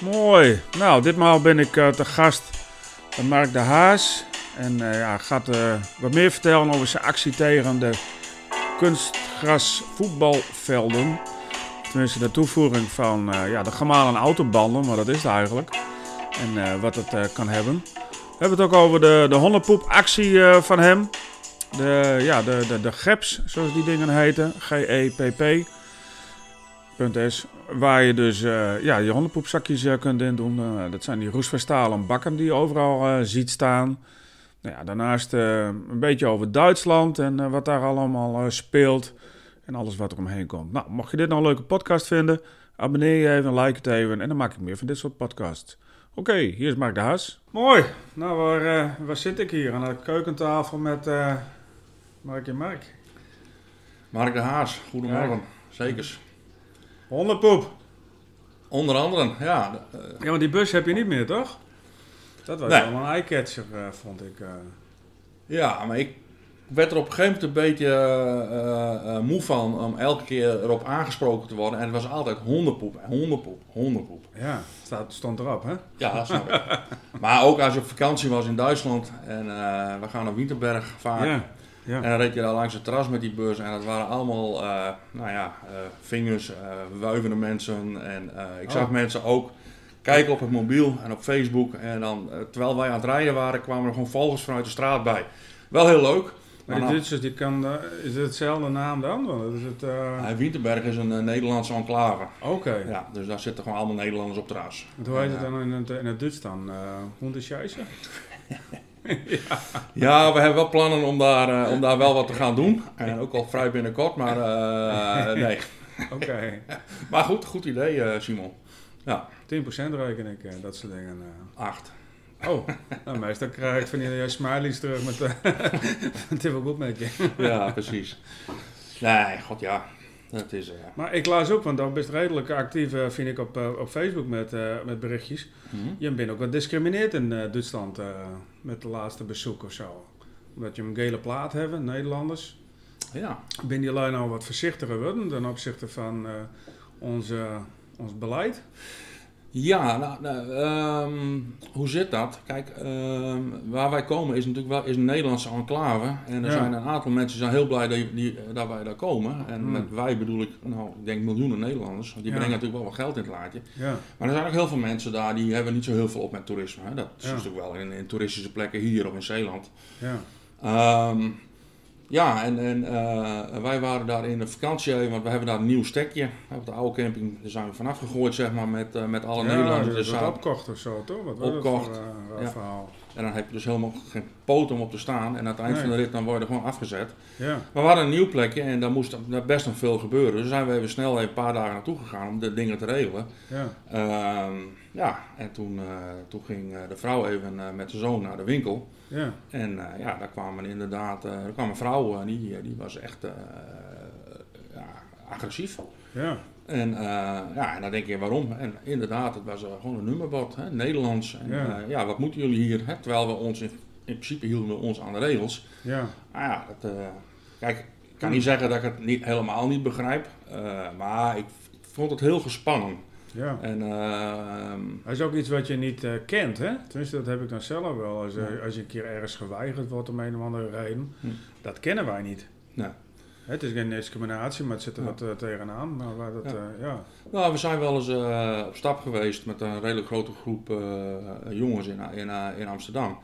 Mooi. Nou, ditmaal ben ik uh, te gast bij Mark de Haas. En uh, ja, gaat uh, wat meer vertellen over zijn actie tegen de kunstgrasvoetbalvelden. Tenminste, de toevoeging van ja, de gemalen autobanden, maar dat is het eigenlijk. En wat het kan hebben. We hebben het ook over de, de hondenpoepactie van hem. De, ja, de, de, de GEPS, zoals die dingen heten. G-E-P-P. .s, waar je dus uh, ja, je hondenpoepzakjes uh, kunt in doen. Uh, dat zijn die roestvestalen bakken die je overal ziet staan. Nou ja, daarnaast een beetje over Duitsland en wat daar allemaal speelt. En alles wat er omheen komt. Nou, mocht je dit nou een leuke podcast vinden, abonneer je even, like het even. En dan maak ik meer van dit soort podcasts. Oké, hier is Mark de Haas. Mooi. Nou, waar, waar zit ik hier? Aan de keukentafel met Mark en Mark. Mark de Haas, goedemorgen. Zekers. Hondenpoep. Onder andere, ja. Ja, maar die bus heb je niet meer, toch? Dat was nee. wel een eyecatcher, uh, vond ik. Uh. Ja, maar ik werd er op een gegeven moment een beetje uh, moe van om elke keer erop aangesproken te worden. En het was altijd hondenpoep, hondenpoep, hondenpoep. Ja, staat, stond erop, hè? Ja, snap ik. maar ook als je op vakantie was in Duitsland en we gaan naar Winterberg vaak. Ja. Ja. En dan reed je daar langs het terras met die bus en dat waren allemaal, uh, nou ja, uh, vingers, uh, wuivende mensen. En ik zag oh. mensen ook kijken op het mobiel en op Facebook. En dan, terwijl wij aan het rijden waren, kwamen er gewoon vogels vanuit de straat bij. Wel heel leuk. Maar die Duitsers, die kan, is het hetzelfde naam dan? Is het, uh... Winterberg is een Nederlandse enclave. Oké. Ja, dus daar zitten gewoon allemaal Nederlanders op terras. Hoe heet het dan in het, in het Duits dan? Uh, ja. ja, we hebben wel plannen om daar, uh, om daar wel wat te gaan doen. En ook al vrij binnenkort, maar uh, nee. Oké. maar goed, goed idee, uh, Simon. Ja. 10% reken ik, dat soort dingen. 8. Oh, nou, meestal krijg ik van die smileys terug met het is wel goed met je. ja, precies. Nee, god ja. Dat is, uh... Maar ik las ook, want dat best redelijk actief uh, vind ik op, uh, op Facebook met, met berichtjes. Mm -hmm. Je bent ook wat discrimineerd in Duitsland met de laatste bezoek of zo. Omdat je een gele plaat hebt, Nederlanders. Ja. Ben je nou wat voorzichtiger worden ten opzichte van onze, ons beleid? Ja, nou, nou ehm, hoe zit dat? Kijk, ehm, waar wij komen is natuurlijk wel is een Nederlandse enclave. En er zijn een aantal mensen die zijn heel blij dat, die, dat wij daar komen. En hmm. met wij bedoel ik, nou, ik denk miljoenen Nederlanders. Want die brengen natuurlijk wel wat geld in het laadje. Ja. Maar er zijn ook heel veel mensen daar die hebben niet zo heel veel op met toerisme. Hè. Dat is natuurlijk wel in, in, toeristische plekken hier of in Zeeland. Ja. Um, ja, en, en uh, wij waren daar in de vakantie, want we hebben daar een nieuw stekje. Op de oude camping daar zijn we vanaf gegooid, zeg maar, met, uh, met alle ja, Nederlanders. Dus dat opkocht of zo, toch? Wat was opkocht. dat voor, uh, ja. verhaal? En dan heb je dus helemaal geen poot om op te staan. En aan het eind nee. van de rit dan word je gewoon afgezet. Ja. Maar we hadden een nieuw plekje en daar moest best nog veel gebeuren. Dus zijn we even snel even een paar dagen naartoe gegaan om de dingen te regelen. Ja, uh, ja en toen, toen ging de vrouw even met de zoon naar de winkel. Ja. En ja, daar kwamen inderdaad, er kwam een vrouw, uh, die, die was echt ja, agressief. Ja. En, ja, en dan denk je waarom. En inderdaad, het was gewoon een nummerbord, hè, Nederlands. En, ja. ja, wat moeten jullie hier? Hè? Terwijl we ons in, in principe hielden we ons aan de regels. Ja. Ja, dat, kijk, ik kan niet zeggen dat ik het niet, helemaal niet begrijp. maar ik, ik vond het heel gespannen. Ja. En, dat is ook iets wat je niet kent, hè? Tenminste, dat heb ik dan zelf wel. Als, als je een keer ergens geweigerd wordt om een of andere reden, hm. dat kennen wij niet. Nee. Het is geen discriminatie, maar het zit er ja. wat tegenaan. Maar waar dat, ja. ja. Nou, we zijn wel eens op stap geweest met een redelijk grote groep jongens in, in, in Amsterdam.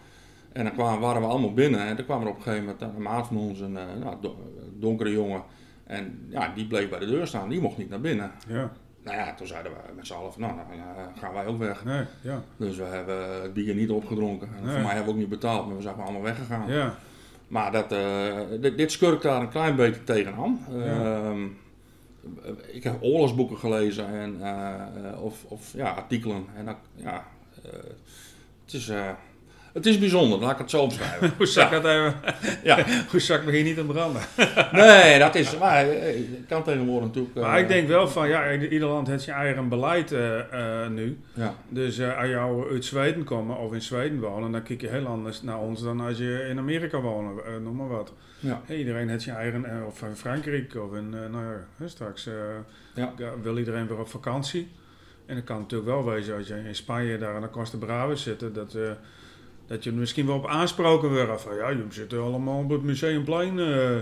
En dan kwamen, waren we allemaal binnen en toen kwam er op een gegeven moment een maat van ons, een nou, donkere jongen. En ja, die bleef bij de deur staan, die mocht niet naar binnen. Ja. Nou ja, toen zeiden we met z'n allen van, nou, nou gaan wij ook weg. Nee, ja. Dus we hebben het bier niet opgedronken. En nee. Voor mij hebben we ook niet betaald, maar we zijn allemaal weggegaan. Ja. Maar dat, uh, dit, dit skurkt daar een klein beetje tegenaan. Ja. Uh, ik heb oorlogsboeken gelezen en, uh, of, of ja, artikelen. En dat, ja, het is... Het is bijzonder, laat ik het zo omschrijven. Hoe zak ja. dat ja. Hoe zak begin je niet aan branden? nee, dat is... Maar ik kan tegenwoordig natuurlijk... Maar uh, ik denk wel van, ja, ieder land heeft zijn eigen beleid uh, uh, nu. Ja. Dus als jou uit Zweden komen of in Zweden wonen, dan kijk je heel anders naar ons dan als je in Amerika woont, noem maar wat. Ja. Hey, iedereen heeft zijn eigen... of in Frankrijk of in... nou ja, straks ja. wil iedereen weer op vakantie. En het kan natuurlijk wel wezen als je in Spanje daar aan de Costa Brava zit, dat, dat je misschien wel op aansproken wordt. Van ja, jullie zitten allemaal op het museumplein. Uh,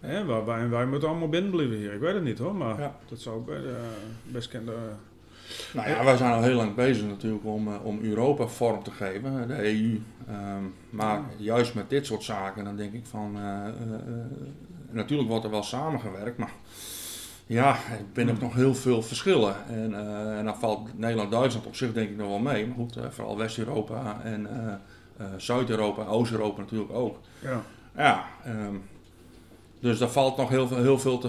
hè, waar, wij, wij moeten allemaal binnen blijven hier. Ik weet het niet hoor, maar dat zou ook best kunnen. Nou ja, wij zijn al heel lang bezig natuurlijk om, om Europa vorm te geven, de EU. Ehm, maar juist met dit soort zaken, dan denk ik van. natuurlijk wordt er wel samengewerkt, maar ja, er zijn ook nog heel veel verschillen. En, uh, en dan valt Nederland-Duitsland op zich denk ik nog wel mee. Maar goed, uh, vooral West-Europa en uh, Zuid-Europa, Oost-Europa natuurlijk ook. Ja. Ja, um, dus daar valt nog heel veel, heel veel te,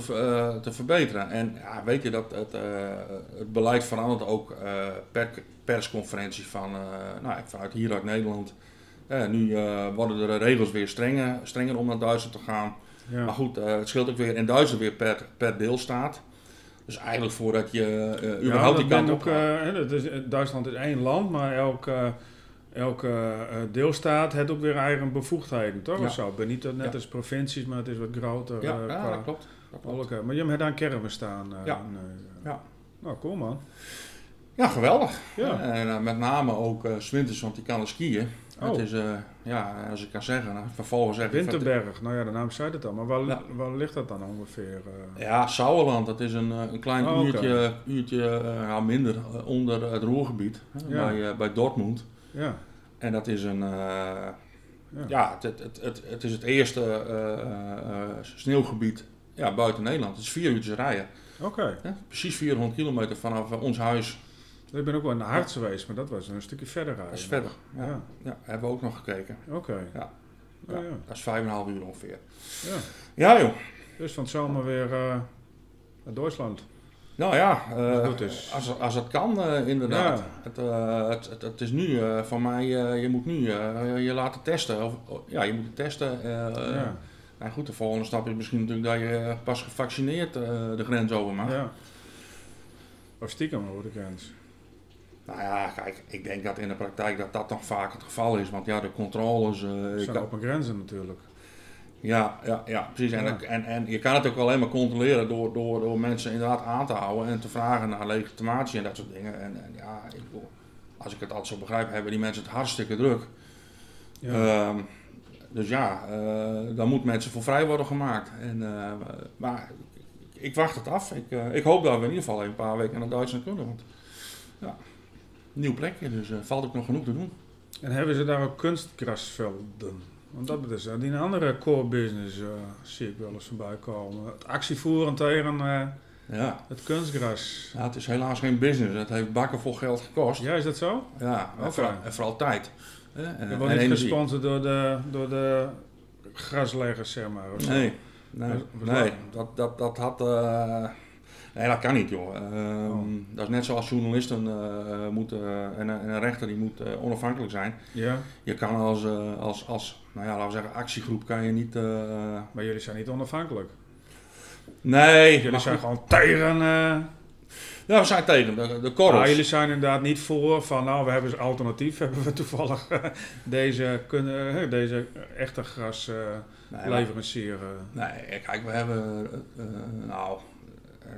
te verbeteren. En ja, weet je dat het, het beleid verandert ook per persconferentie van, nou, vanuit hier uit Nederland. nu worden de regels weer strenger, strenger om naar Duitsland te gaan. Ja. Maar goed, uh, het scheelt ook weer in Duitsland weer per, per deelstaat. Dus eigenlijk voordat je uh, überhaupt die kant op uh, is, Duitsland is één land, maar elke, elke deelstaat heeft ook weer eigen bevoegdheden, toch? Ja. Zo. Ben niet net als provincies, maar het is wat groter. Ja, ja dat klopt. Dat klopt. Maar je hebt daar een kern staan. ja. ja. Nou, cool man. Ja, geweldig. Ja. En met name ook uh, Swinters, want die kan er skiën. Oh. Het is, uh, ja, als ik kan zeggen, nou, vervolgens zeg Winterberg, nou ja, de naam zei het al, maar waar, waar ligt dat dan ongeveer? Uh? Ja, Sauerland, dat is een, eh, een klein oh, uurtje, minder onder het Roergebied, bij, bij Dortmund. Ja. En dat is een, ja. ja, het, het, het, het, is het eerste sneeuwgebied ja, buiten Nederland. Het is vier uurtjes rijden. Oké. Precies 400 kilometer vanaf ons huis ik ben ook wel naar Harts geweest, maar dat was een stukje verder rijden. Dat is verder, ja. ja. hebben we ook nog gekeken. Oké. Ja. ja. Dat is vijf en half uur ongeveer. Ja. Ja, joh. Dus van het zomer weer uh, naar Duitsland. Nou ja, uh, als, als het kan, uh, inderdaad. Het, het, het, het, is nu van mij, je moet nu je laten testen. Of, ja, je moet het testen. ja. Nou goed, de volgende stap is misschien natuurlijk dat je pas gevaccineerd de grens over mag. Ja. Of stiekem over de grens. Nou ja, kijk, ik denk dat in de praktijk dat dat nog vaak het geval is. Want ja, de controles... Zijn op grenzen natuurlijk. Ja, ja, ja precies. En, en, en je kan het ook alleen maar controleren door, door, door mensen inderdaad aan te houden en te vragen naar legitimatie en dat soort dingen. En, en ja, ik, als ik het altijd zo begrijp, hebben die mensen het hartstikke druk. Ja. Ehm, dus ja, uh, dan moet mensen voor vrij worden gemaakt. En, uh, maar ik wacht het af. Ik, ik hoop dat we in ieder geval een paar weken naar Duitsland kunnen. Want, ja nieuw plekje, dus valt ook nog genoeg te doen. En hebben ze daar ook kunstgrasvelden? Want dat is die een andere core business, uh, zie ik wel eens voorbij komen. Het actievoeren tegen uh, ja. het kunstgras. Ja, het is helaas geen business. Het heeft bakken vol geld gekost. Ja, is dat zo? Ja, en, vooral, en vooral tijd. En, en, wordt niet gesponsord door de, door de grasleggers, zeg maar. Nee, nee, nee, dat, dat, dat had... Nee, dat kan niet, joh. Ehm, oh. Dat is net zoals journalisten uh, moeten en, en, een rechter die moet uh, onafhankelijk zijn. Ja. Je kan als, uh, als, als nou ja, laten we zeggen, actiegroep kan je niet... maar jullie zijn niet onafhankelijk? Nee. Jullie zijn gewoon tegen... Ja, we zijn tegen de, de korrels. Ah, jullie zijn inderdaad niet voor van, nou, we hebben een alternatief. Hebben we toevallig deze, kunnen, deze echte gras nee, leverancier? Nee, kijk, we hebben, nou,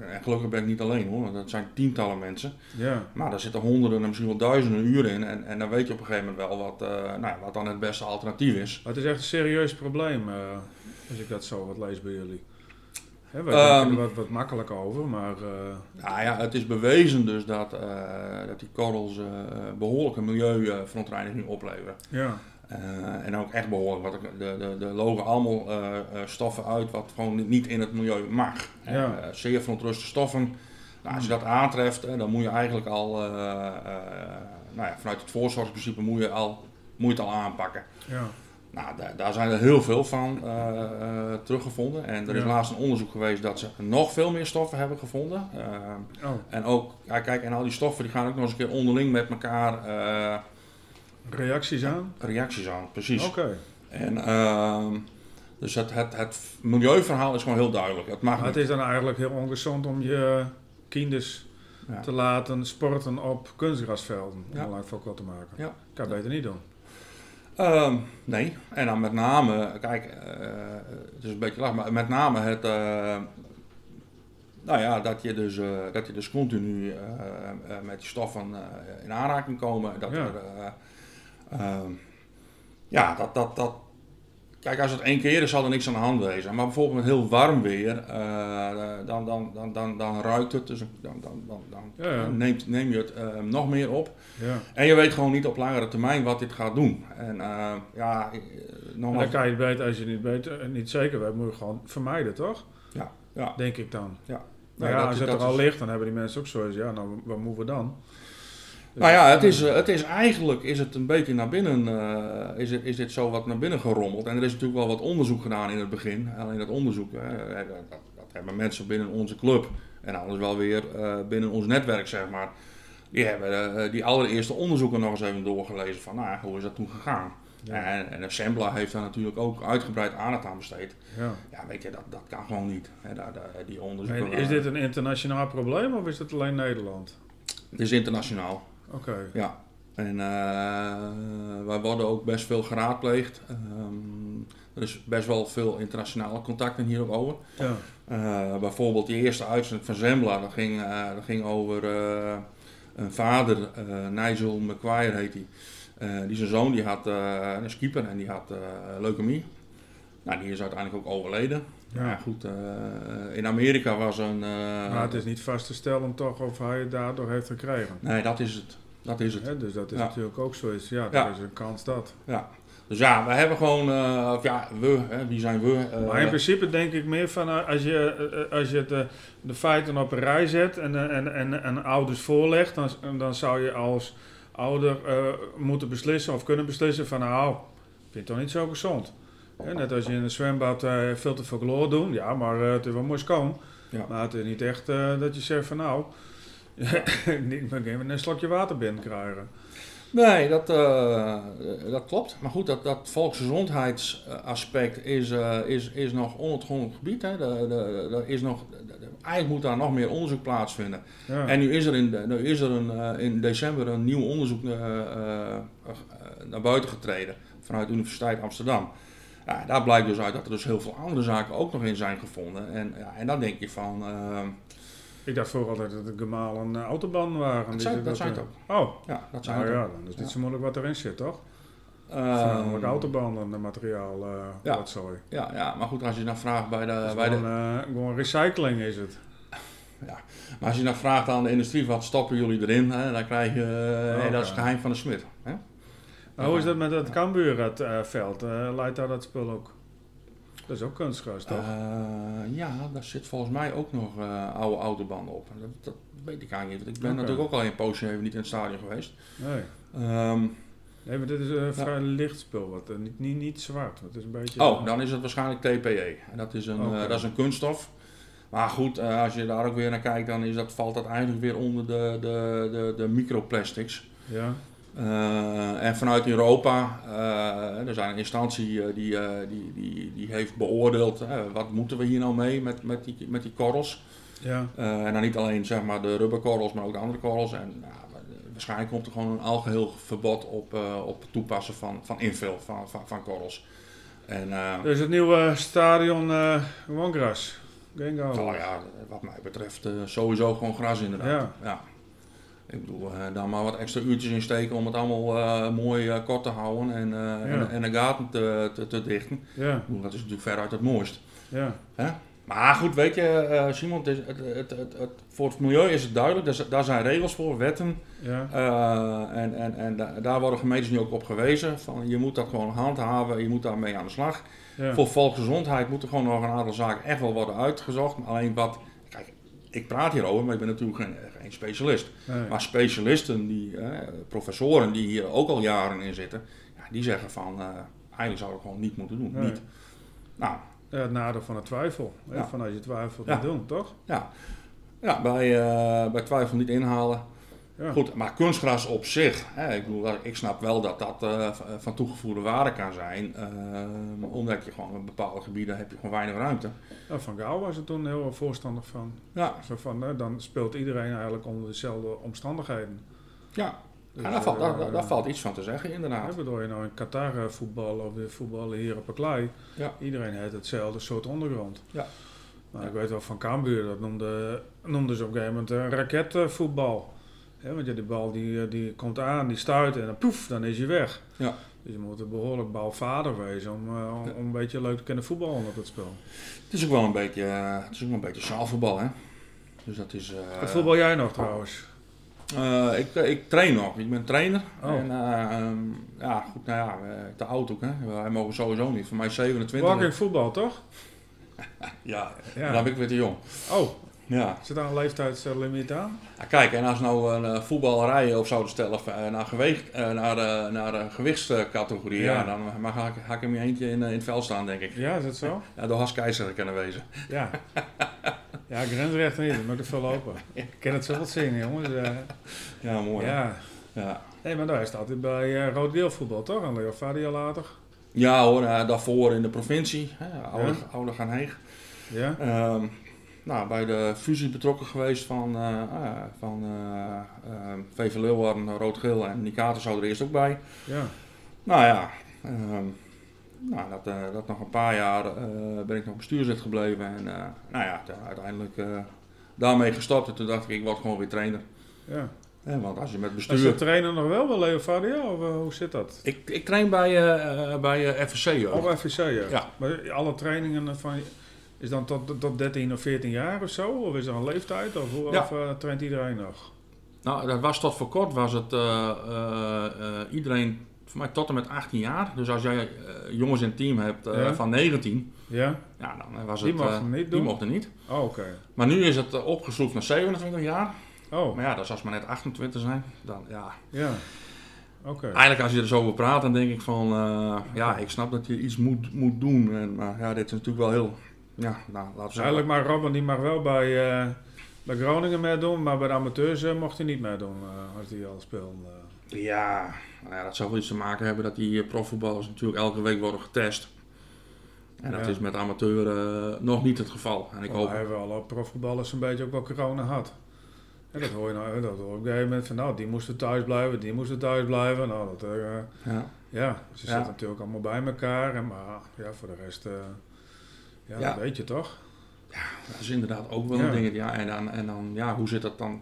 en gelukkig ben ik niet alleen hoor, dat zijn tientallen mensen. Ja. Maar daar zitten honderden en misschien wel duizenden uren in. En, en dan weet je op een gegeven moment wel wat, uh, nou, wat dan het beste alternatief is. Maar het is echt een serieus probleem, uh, als ik dat zo wat lees bij jullie. Hè, wij um, denken er wat, wat makkelijk over, maar... Uh... Nou ja, het is bewezen dus dat, dat die korrels behoorlijke milieuverontreiniging opleveren. Ja. Uh, en ook echt behoorlijk. Wat de, de, de logen allemaal uh, stoffen uit wat gewoon niet in het milieu mag. Ja. zeer verontruste stoffen. Nou, als je dat aantreft, dan moet je eigenlijk al, nou ja, vanuit het voorzorgsprincipe moet je, al, moet je het al aanpakken. Ja. Nou, daar zijn er heel veel van teruggevonden. En er is laatst een onderzoek geweest dat ze nog veel meer stoffen hebben gevonden. Oh. En ook, ja, kijk, en al die stoffen die gaan ook nog eens een keer onderling met elkaar Reacties aan? Reacties aan, precies. Oké. En uh, dus het, het, het milieuverhaal is gewoon heel duidelijk. Het, mag maar het is dan eigenlijk heel ongezond om je kinders te laten sporten op kunstgrasvelden. Om ja. lang voor te maken. Ja. Kan beter niet doen. Uh, nee, en dan met name, kijk, uh, het is een beetje lach, maar met name het, uh, nou ja, dat je dus, dat je dus continu met die stoffen in aanraking komen. Dat ja. er, ehm, ja, dat, dat, dat, Kijk, als het één keer is, zal er niks aan de hand wezen. Maar bijvoorbeeld met heel warm weer, dan, dan, dan, dan, dan ruikt het. Dus dan, dan, dan, dan Neemt, neem je het nog meer op. Ja. En je weet gewoon niet op langere termijn wat dit gaat doen. En ja, nogmaals... dan kan je het beter, als je niet, beter, niet zeker weet, moet je gewoon vermijden, toch? Ja. ja. Denk ik dan. Ja. Nou ja, als het er al ligt, dan hebben die mensen ook zoiets, ja, nou, wat moeten we dan? Nou ja, het is, het is eigenlijk is het een beetje naar binnen, uh, is, het, is dit zo wat naar binnen gerommeld. En er is natuurlijk wel wat onderzoek gedaan in het begin. Alleen dat onderzoek, dat, dat, hebben mensen binnen onze club en anders wel weer uh, binnen ons netwerk, zeg maar. Die hebben uh, die allereerste onderzoeken nog eens even doorgelezen van, nou, hoe is dat toen gegaan? En, en Assembla heeft daar natuurlijk ook uitgebreid aandacht aan besteed. Ja, ja weet je, dat, dat kan gewoon niet. Hè, daar, daar, die onderzoeken, is dit een internationaal probleem of is het alleen Nederland? Het is internationaal. Oké. Ja. En uh, wij worden ook best veel geraadpleegd. Um, er is best wel veel internationale contacten hierop over. Ja. Uh, bijvoorbeeld die eerste uitzending van Zembla, dat ging, uh, dat ging over een vader, Nigel McQuire heet hij. die zijn zoon die had een skipper en die had leukemie. Nou, die is uiteindelijk ook overleden. Ja, ja goed. in Amerika was een. maar het is niet vast te stellen toch of hij het daardoor heeft gekregen. Nee, dat is het. Dat is het. dus dat is natuurlijk ook zoiets. Ja, er is een kans dat. Ja. Dus ja, we hebben gewoon, uh, of ja, we, hè, wie zijn we? Uh, maar in principe denk ik meer van als je, als je de, de feiten op een rij zet en, en, en, en ouders voorlegt, dan, dan zou je als ouder moeten beslissen of kunnen beslissen van nou, vind het toch niet zo gezond. Net als je in een zwembad veel te veel chloor doen, ja, maar het is wel mooi schoon. Ja. Maar het is niet echt dat je zegt van nou, niet met een slokje water binnen krijgen. Nee, dat, uh, dat klopt. Maar goed, dat, dat volksgezondheidsaspect is, uh, is, is nog onontgonnen gebied. Hè. De, de, de, is nog, eigenlijk moet daar nog meer onderzoek plaatsvinden. Ja. En nu is er, in, nu is er een, uh, in december een nieuw onderzoek naar buiten getreden vanuit de Universiteit Amsterdam. Ja, daar blijkt dus uit dat er dus heel veel andere zaken ook nog in zijn gevonden. En, ja, en dan denk je van ik dacht vroeger altijd dat de gemalen uh, autobanden waren. Dat zijn, dat zijn het ook. Oh, ja, dat zijn nou, ja, dan is dit zo moeilijk wat erin zit, toch? Uh, autobanden, de materiaal, uh, ja. sorry. Ja, ja, maar goed, als je naar vraagt bij de... Bij gewoon, de gewoon recycling is het. Ja, maar als je naar vraagt aan de industrie, wat stoppen jullie erin? Hè, dan krijg je, oh, dat is het geheim van de smid. Hè? Hoe is dat met het Cambuur-veld? leidt daar dat spul ook? Dat is ook kunstgras, toch? Uh, ja, daar zit volgens mij ook nog uh, oude autobanden op. Dat, dat, weet ik eigenlijk niet. Ik ben natuurlijk ook al een poosje even niet in het stadion geweest. Nee. Um, nee, maar dit is een vrij licht spul. Wat, uh, niet, niet, niet zwart. Het is een beetje, oh, dan is het waarschijnlijk TPE. En dat is een, okay. dat is een kunststof. Maar goed, als je daar ook weer naar kijkt, dan is dat, valt dat eigenlijk weer onder de, de, de, de microplastics. Ja. Uh, en vanuit Europa, uh, er zijn een instantie uh, die, die, die, die heeft beoordeeld wat moeten we hier nou mee met, met, die, met die korrels. Ja. en dan niet alleen zeg maar, de rubberkorrels, maar ook de andere korrels. En waarschijnlijk komt er gewoon een algeheel verbod op, op het toepassen van, van invul van, van, van korrels. En, dus het nieuwe stadion uh, gewoon gras? Oh ja, wat mij betreft sowieso gewoon gras inderdaad. Ja. ja. Ik bedoel, uh, daar maar wat extra uurtjes in steken om het allemaal uh, mooi uh, kort te houden en, en, en, de gaten te, te, te dichten. Ja. Bedoel, dat is natuurlijk veruit het mooist. Ja. Hè? Maar goed, weet je, Simon, het, het, het, voor het milieu is het duidelijk. Dus, daar zijn regels voor, wetten. Ja. en en, en daar worden gemeentes nu ook op gewezen. Van, je moet dat gewoon handhaven, je moet daarmee aan de slag. Voor volksgezondheid moeten gewoon nog een aantal zaken echt wel worden uitgezocht. Alleen wat ik praat hierover, maar ik ben natuurlijk geen, geen specialist. Maar specialisten, die, eh, professoren die hier ook al jaren in zitten, ja, die zeggen van uh, eigenlijk zou ik gewoon niet moeten doen. Niet. Nou, ja, het nadeel van het twijfel. Ja. Van als je twijfelt, ja. doen, toch? Ja, ja bij, uh, bij twijfel niet inhalen. Ja. Goed, maar kunstgras op zich, hè, ik, bedoel, ik snap wel dat dat uh, van toegevoegde waarde kan zijn. Uh, omdat je gewoon in bepaalde gebieden heb je gewoon weinig ruimte. Ja, van Gaal was er toen heel voorstander van. Ja. Zo van, uh, dan speelt iedereen eigenlijk onder dezelfde omstandigheden. Ja, dus, ja daar, valt, daar, daar, valt iets van te zeggen, inderdaad. Ja, bedoel je nou in Qatar voetballen of weer voetballen hier op een klei. Ja. Iedereen heeft hetzelfde soort ondergrond. Ja. Maar ik weet wel van Cambuur, dat noemde, noemden ze op een gegeven moment een raketvoetbal. Want ja, die bal die, die komt aan, die stuit en dan poef, dan is hij weg. Ja. Dus je moet een behoorlijk balvader wezen om, om, om, een beetje leuk te kunnen voetballen op het spel. Het is ook wel een beetje, het is ook wel een beetje zaalvoetbal, hè? Dus dat is... Wat voetbal jij nog trouwens? Ik, ik train nog, ik ben trainer. Oh. En um, ja, goed, nou ja, te oud ook, hè. Wij mogen sowieso niet. Voor mij 27. Walking voetbal, toch? ja, ja, dan ben ik weer te jong. Oh, ja. Zit daar een leeftijdslimiet aan? Ja, kijk, en als nou een uh, voetballerij op zouden stellen uh, naar, gewicht, uh, naar, de, naar de gewichtscategorie, ja. ja dan mag ik, ik hem eentje in, in het veld staan, denk ik. Ja, is dat zo? Ja, door Has Keizer kunnen wezen. Ja. Ja, grensrecht niet, dat moet er veel lopen. Ik ken het zo wat zien, jongens. ja, mooi. Ja. ja. Nee, maar daar staat hij bij uh, rood deelvoetbal, toch? En Leo Fadia later. Ja hoor, daarvoor in de provincie, hè, oude, ja. oude gaan heeg. Ja. Um, nou, bij de fusie betrokken geweest van, uh, uh, van uh, VV Leeuwarden, Rood-Geel en Nikaten zou er eerst ook bij. Ja. Nou ja, um, nou, dat, dat nog een paar jaar ben ik nog bestuurslid gebleven. En nou ja, uiteindelijk daarmee gestopt. En toen dacht ik, ik word gewoon weer trainer. Ja. Ja, want als je met bestuur... Is de trainer nog wel bij Leo Fadia, of hoe zit dat? Ik, ik train bij, uh, bij FSC. Oh, FSC, ja. ja. Maar alle trainingen van... Is dan tot, tot 13 of 14 jaar of zo? Of is er een leeftijd? Of, hoe, ja. of uh, traint iedereen nog? Nou, dat was tot voor kort was het uh, uh, iedereen, voor mij tot en met 18 jaar. Dus als jij jongens in het team hebt ja. van 19, ja. Ja, dan was die het... mochten niet doen? Die mochten niet. Oh, oké. Okay. Maar nu is het opgeschroefd naar 27 jaar. Oh. Maar ja, dus als maar net 28 zijn, dan ja... Ja. Okay. Eigenlijk als je er zo over praat, dan denk ik van... ja, ik snap dat je iets moet, moet doen. En, maar ja, dit is natuurlijk wel heel ja, nou, laten we zeggen. Eigenlijk maar Robben die mag wel bij, uh, bij Groningen meedoen, maar bij de amateurs uh, mocht hij niet meedoen uh, als hij al speelde. Ja, nou ja, dat zou wel iets te maken hebben dat die profvoetballers natuurlijk elke week worden getest. En dat ja. is met amateur nog niet het geval. En ik oh, hoop... hebben alle profvoetballers een beetje ook wel corona gehad. En dat hoor je nou, dat hoor ik op een gegeven moment van nou, die moesten thuis blijven, die moesten thuis blijven. Nou, dat, ja. ja, ze zitten natuurlijk allemaal bij elkaar. En, maar ja, voor de rest... Ja, ja, dat weet je toch? Ja, dat is inderdaad ook wel een ding. Ja, en, dan, en dan, ja, hoe zit dat dan?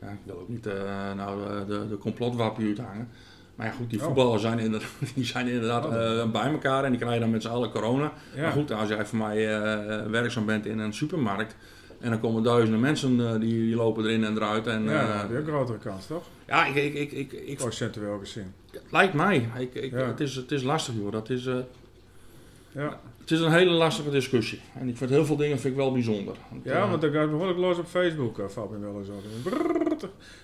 Ja, ik wil ook niet uh, nou de, de, de complotwapen uithangen. Maar ja, goed, die voetballers zijn inderdaad, die zijn inderdaad uh, bij elkaar en die krijgen dan met z'n allen corona. Ja. Maar goed, als jij voor mij uh, werkzaam bent in een supermarkt en dan komen duizenden mensen die, die lopen erin en eruit. En, ja, dan heb je een grotere kans, toch? Ja, ik... ik, ik, ik, ik Procentueel gezien. Lijkt mij. Ik, ik, het, is, het is lastig, joh. Dat is... ja. Het is een hele lastige discussie. En ik vind heel veel dingen vind ik wel bijzonder. Want, ja, want dan gaat behoorlijk los op Facebook, uh, valt wel eens.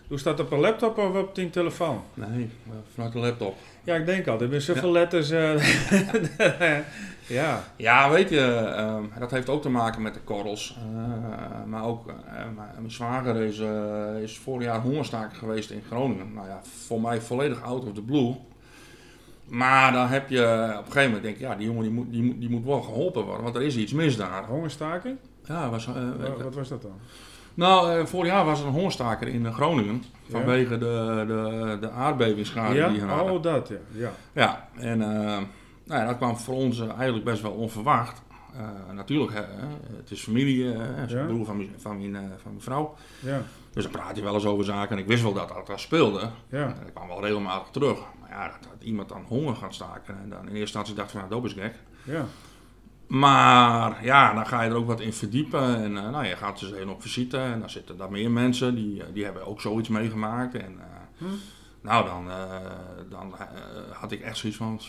Hoe staat dat op een laptop of op die telefoon? Nee, vanuit de laptop. Ja, ik denk al. Er zijn zoveel ja. letters. Uh, ja. ja, weet je, uh, dat heeft ook te maken met de korrels. maar ook, mijn zwager is, is vorig jaar hongerstaker geweest in Groningen. Nou ja, voor mij volledig out of the blue. Maar dan heb je op een gegeven moment denk je, ja, die jongen die moet, die, moet, die moet wel geholpen worden, want er is iets mis daar. Hongerstaking? Ja, was, uh, wat, wat was dat dan? Nou, uh, vorig jaar was er een hongerstaker in Groningen vanwege ja. de, de, de aardbevingsschade ja? die er hadden. Oh, dat ja. Ja, ja en uh, nou ja, dat kwam voor ons eigenlijk best wel onverwacht. natuurlijk, hè, het is familie, het is broer van, van, mijn, van mijn vrouw. Ja. Dus dan praat je wel eens over zaken en ik wist wel dat dat, dat speelde. Ja. ik kwam wel regelmatig terug. Maar ja, dat, dat iemand dan honger gaat staken. En dan in eerste instantie dacht ik van, nou, dat is gek. Ja. Maar ja, dan ga je er ook wat in verdiepen. En uh, nou, je gaat dus heen op visite. En dan zitten daar meer mensen. Die, die hebben ook zoiets meegemaakt. En uh, hm. nou, dan, uh, dan had ik echt zoiets van,